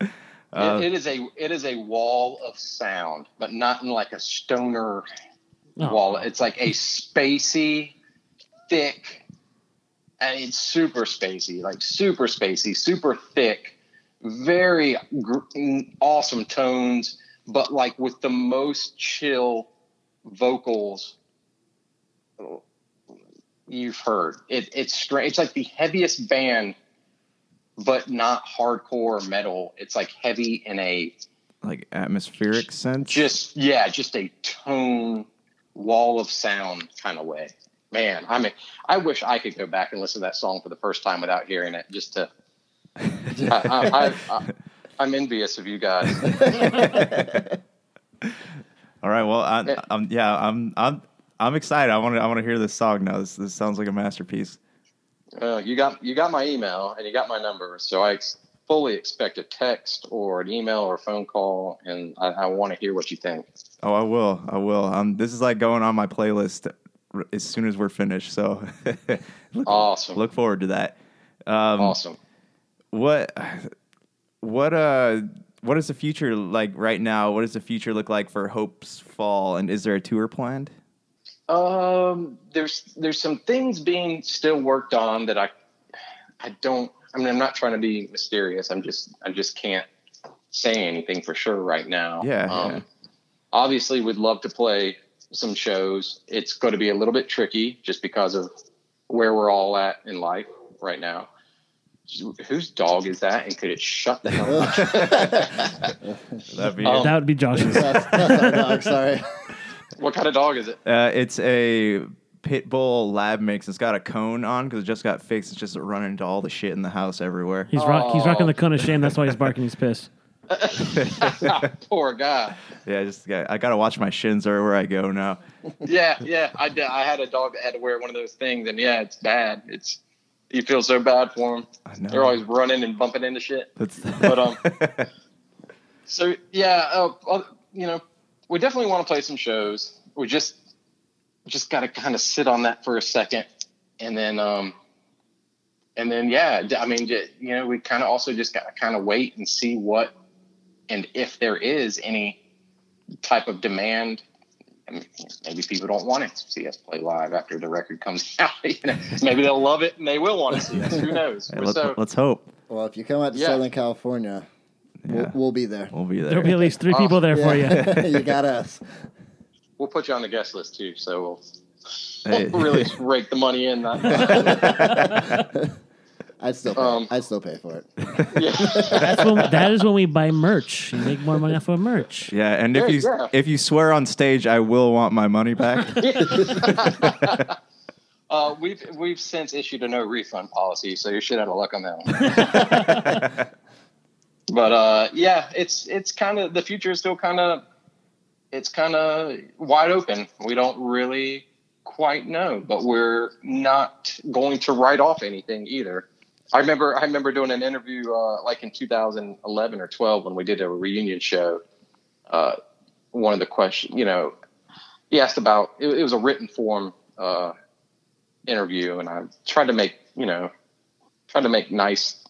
It- Uh, it, it is a it is a wall of sound, but not in like a stoner Oh. wall. It's like a spacey, thick, and it's super spacey, like super spacey, super thick, very gr- awesome tones, but like with the most chill vocals you've heard. It, it's strange. It's like the heaviest band, but not hardcore metal. It's like heavy in a like atmospheric sense. just yeah, just a tone wall of sound kind of way. Man, I mean, I wish I could go back and listen to that song for the first time without hearing it, just to. I, I, I, I, I'm envious of you guys. All right. Well, I, Yeah. I'm yeah, I'm I'm I'm excited. I want to I want to hear this song now. This this sounds like a masterpiece. Uh, you got you got my email and you got my number, so I ex- fully expect a text or an email or a phone call, and I, I want to hear what you think. Oh, I will. I will. Um, this is like going on my playlist r- as soon as we're finished. So look, Awesome, look forward to that. Um, awesome. What what uh what is the future like right now? What does the future look like for Hopesfall? And is there a tour planned? Um, there's there's some things being still worked on that I I don't. I mean, I'm not trying to be mysterious. I'm just I just can't say anything for sure right now. Yeah, Um, yeah. Obviously, we'd love to play some shows. It's going to be a little bit tricky just because of where we're all at in life right now. Whose dog is that? And could it shut the hell up? That'd be Um, That would be Josh's. That's, that's our dog. Sorry. what kind of dog is it? Uh, it's a pit bull lab mix. It's got a cone on because it just got fixed. It's just running into all the shit in the house everywhere. He's rock, he's rocking Oh. the cone of shame. That's why he's barking. He's pissed. Poor guy. Yeah, just got, I got to watch my shins everywhere I go now. Yeah, yeah. I, I had a dog that had to wear one of those things, and yeah, it's bad. It's you feel so bad for them. I know. They're always running and bumping into shit. That's But, um, So yeah, uh, uh, you know, we definitely want to play some shows. We just just got to kind of sit on that for a second, and then um, and then yeah, I mean, you know, we kind of also just got to kind of wait and see what and if there is any type of demand. I mean, maybe people don't want to see us play live after the record comes out. you know, maybe they'll love it and they will want to see us. Who knows? Hey, let, so us hope Well, if you come out to Yeah. Southern California, Yeah. we'll, we'll be there. we'll be there. There'll be at least three Oh, people there for you. You got us. we'll put you on the guest list too. So we'll, Hey. we'll really rake the money in. That. I'd still pay. Um, I'd still pay for it. yeah. That's when that is when we buy merch. You make more money off of merch. yeah, and if Yeah, you yeah. if you swear on stage, I will want my money back. Uh, we've we've since issued a no refund policy, so you're shit out of luck on that one. but uh, yeah, it's it's kind of the future is still kind of it's kind of wide open. We don't really quite know, but we're not going to write off anything either. I remember I remember doing an interview uh, like in 2011 or 12 when we did a reunion show. Uh, one of the questions, you know, he asked about it, it was a written form uh, interview, and I tried to make you know tried to make nice,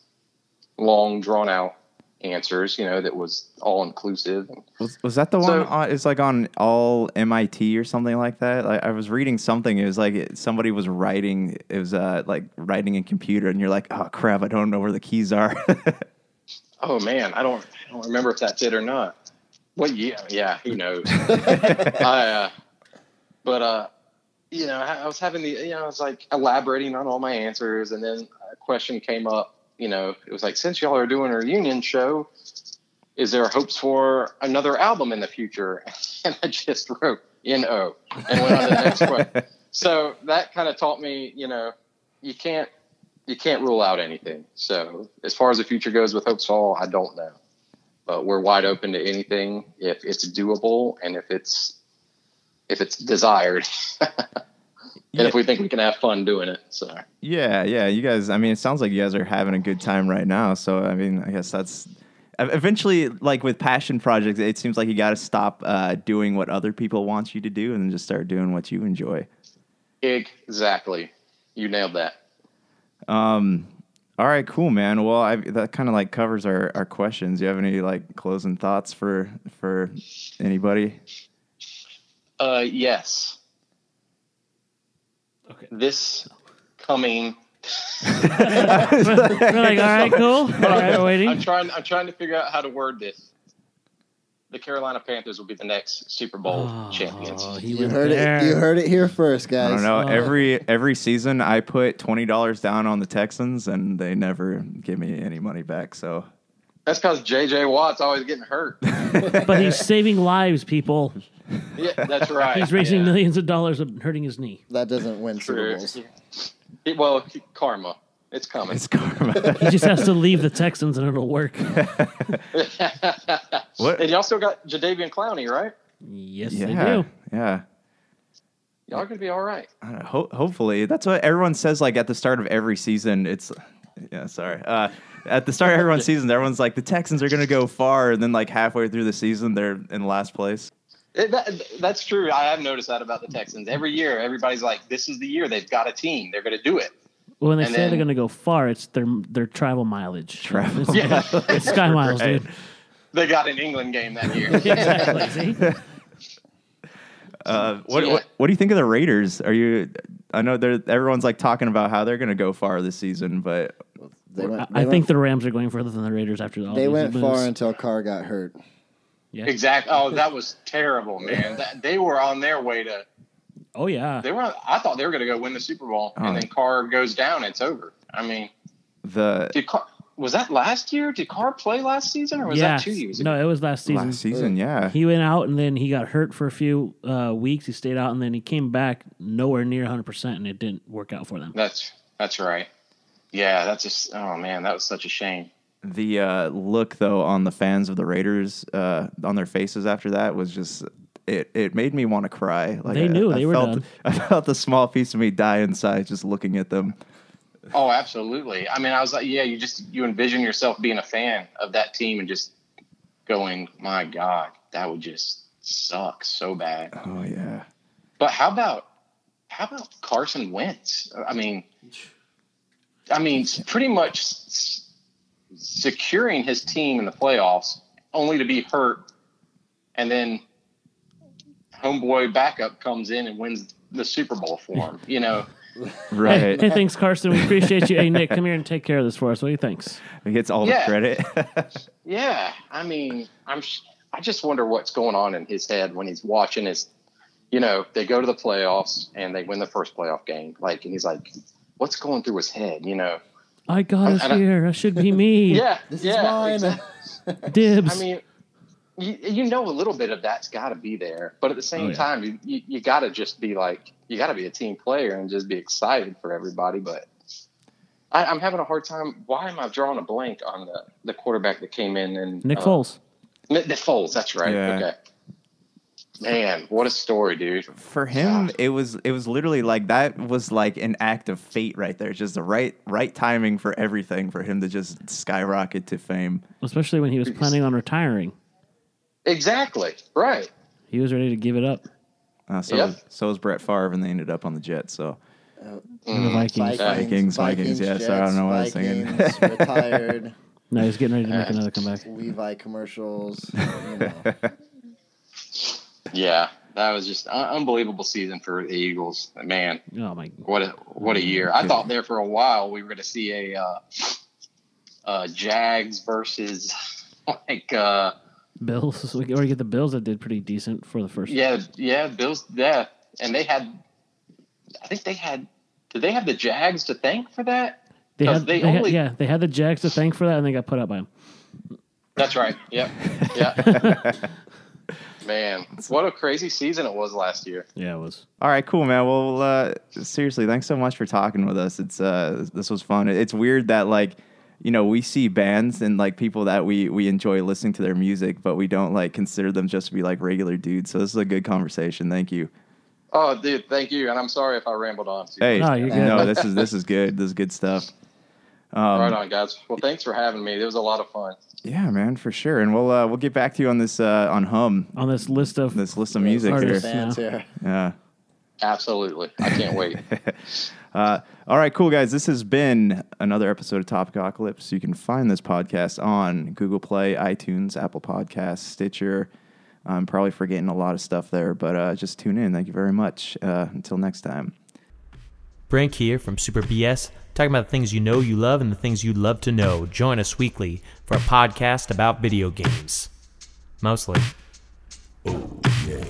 long, drawn out answers, you know, that was all inclusive. Was, was that the one? On, it's like on all MIT or something like that. Like I was reading something. It was like it, somebody was writing. It was uh, like writing in computer, and you're like, oh crap, I don't know where the keys are. oh man, I don't I don't remember if that's it or not. Well, yeah, yeah, who knows? I, uh, but uh, you know, I, I was having the, you know, I was like elaborating on all my answers, and then a question came up. You know, it was like, since y'all are doing a reunion show, is there hopes for another album in the future? And I just wrote N-O and went on to the next question. So that kind of taught me, you know, you can't you can't rule out anything. So as far as the future goes with Hopesfall, I don't know. But we're wide open to anything if it's doable and if it's if it's desired. and if we think we can have fun doing it. So yeah, yeah. You guys. I mean, it sounds like you guys are having a good time right now. So I mean, I guess that's eventually like with passion projects. It seems like you got to stop uh, doing what other people want you to do and then just start doing what you enjoy. exactly. You nailed that. Um, all right, cool, man. Well, I, that kind of like covers our, our questions. Do you have any like closing thoughts for for anybody? Uh yes. Okay. This coming We're like, all right, cool. All right, I'm waiting. trying. I'm trying to figure out how to word this. The Carolina Panthers will be the next Super Bowl oh, champions. Oh, he You heard there. it. You heard it here first, guys. I don't know. Oh. Every every season, I put twenty dollars down on the Texans, and they never give me any money back. So That's because J.J. Watt's always getting hurt. But he's saving lives, people. Yeah, that's right. He's raising yeah. millions of dollars and hurting his knee. That doesn't win Super True. Bowls. He- well, karma. It's coming. it's karma. He just has to leave the Texans and it'll work. What? And y'all still got Jadeveon Clowney, right? Yes, they do. yeah. Y'all are gonna be all right. I don't know, ho- hopefully, that's what everyone says. Like at the start of every season, it's yeah. Sorry. Uh, at the start of everyone's season, everyone's like the Texans are going to go far, and then like halfway through the season, they're in last place. It, that, that's true. I have noticed that about the Texans. Every year, everybody's like, "This is the year they've got a team. They're gonna do it." When they And say then- they're going to go far, it's their their travel mileage. Travel It's, Yeah. it's Sky Miles, Right. dude. They got an England game that year. Exactly. See? Uh, what, Yeah. what what do you think of the Raiders? Are you? I know they're everyone's like talking about how they're going to go far this season, but They went, I, they I went, think the Rams are going further than the Raiders after all they these went moves. far until Carr got hurt. Yeah. Exactly. Oh, that was terrible, man. That, they were on their way to. Oh yeah. They were. I thought they were going to go win the Super Bowl, Oh. and then Carr goes down. It's over. I mean, the did Carr, was that last year? Did Carr play last season, or was yeah. that two years ago? No, it was last season. last season, yeah, He went out and then he got hurt for a few uh, weeks. He stayed out and then he came back nowhere near 100% and it didn't work out for them. That's that's right. Yeah, that's just. Oh man, that was such a shame. The uh, look though on the fans of the Raiders uh, on their faces after that was just. It, it made me want to cry. Like They I- knew I they were felt, done. I felt the small piece of me die inside just looking at them. Oh, absolutely. I mean, I was like, yeah, you just you envision yourself being a fan of that team and just going, my God, that would just suck so bad. Oh yeah. But how about how about Carson Wentz? I mean, I mean, pretty much s- securing his team in the playoffs, only to be hurt, and then homeboy backup comes in and wins the Super Bowl for him. You know, Hey, Right. hey, thanks, Carson. We appreciate you. Hey, Nick, come here and take care of this for us. What do you think? He gets all Yeah. the credit. yeah. I mean, I'm. sh- I just wonder what's going on in his head when he's watching his. You know, they go to the playoffs and they win the first playoff game. Like, and he's like, "What's going through his head?" You know. I got us and I- here. That should be me. Yeah. This yeah, is mine. exactly. Dibs. I mean, you, you know a little bit of that's got to be there, but at the same Oh, yeah. time, you, you, you got to just be like, you got to be a team player and just be excited for everybody. But I, I'm having a hard time. Why am I drawing a blank on the, the quarterback that came in and Nick uh, Foles. Nick Nick Foles. That's right. Yeah. Okay. Man, what a story, dude. For him, it was it was literally like that was like an act of fate right there. Just the right right timing for everything for him to just skyrocket to fame. Especially when he was planning on retiring. Exactly. Right. He was ready to give it up. Uh, so Yep. was, so was Brett Favre, and they ended up on the Jets. So And Mm. the Vikings. Vikings, Vikings, yeah, sorry, I don't know what I was thinking. Retired. No, he's getting ready to make Uh, another comeback. Levi commercials. You know. Yeah. That was just an unbelievable season for the Eagles. Man, Oh my! what a what a year! I thought there for a while we were going to see a uh, uh, Jags versus like uh, Bills. We already get the Bills that did pretty decent for the first. yeah yeah Bills yeah, and they had I think they had did they have the Jags to thank for that? they 'cause had, they they had- only- yeah, they had the Jags to thank for that, and they got put out by them. That's right. Yep. Yeah. Man, what a crazy season it was last year. Yeah, it was. All right, cool, man. Well, uh, seriously, thanks so much for talking with us. It's uh, this was fun. It's weird that like, you know, we see bands and like people that we we enjoy listening to their music, but we don't like consider them just to be like regular dudes. So this is a good conversation. Thank you. Oh, dude, thank you, and I'm sorry if I rambled on. Too Hey, No, you're good. no, this is this is good. This is good stuff. Um, right on, guys. Well, thanks for having me. It was a lot of fun. Yeah, man, for sure. And we'll uh, we'll get back to you on this uh, on Hum On this list of this list of music here. Fans here. Yeah. Absolutely, I can't wait. Uh, all right, cool guys. This has been another episode of Topicocalypse. You can find this podcast on Google Play, iTunes, Apple Podcasts, Stitcher. I'm probably forgetting a lot of stuff there, but uh, just tune in. Thank you very much. Uh, until next time. Brink here from Super BS, talking about the things you know you love and the things you'd love to know. Join us weekly for a podcast about video games. Mostly. Oh, yeah.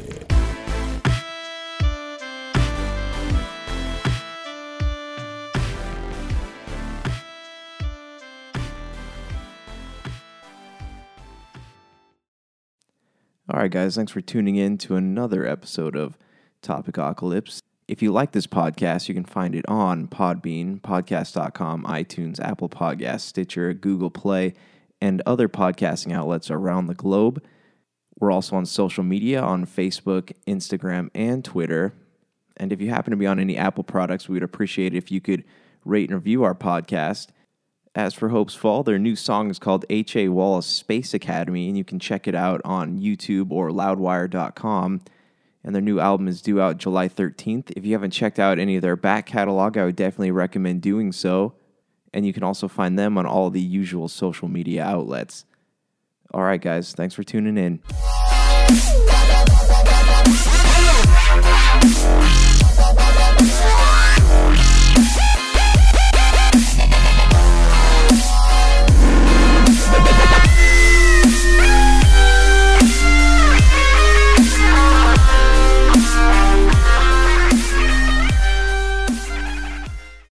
All right, guys, thanks for tuning in to another episode of Topicocalypse. If you like this podcast, you can find it on Podbean, podcast.com, iTunes, Apple Podcasts, Stitcher, Google Play, and other podcasting outlets around the globe. We're also on social media on Facebook, Instagram, and Twitter. And if you happen to be on any Apple products, we would appreciate it if you could rate and review our podcast. As for Hopesfall, their new song is called H.A. Wallace Space Academy, and you can check it out on YouTube or loudwire.com. And their new album is due out July 13th. If you haven't checked out any of their back catalog, I would definitely recommend doing so. And you can also find them on all the usual social media outlets. All right, guys, thanks for tuning in.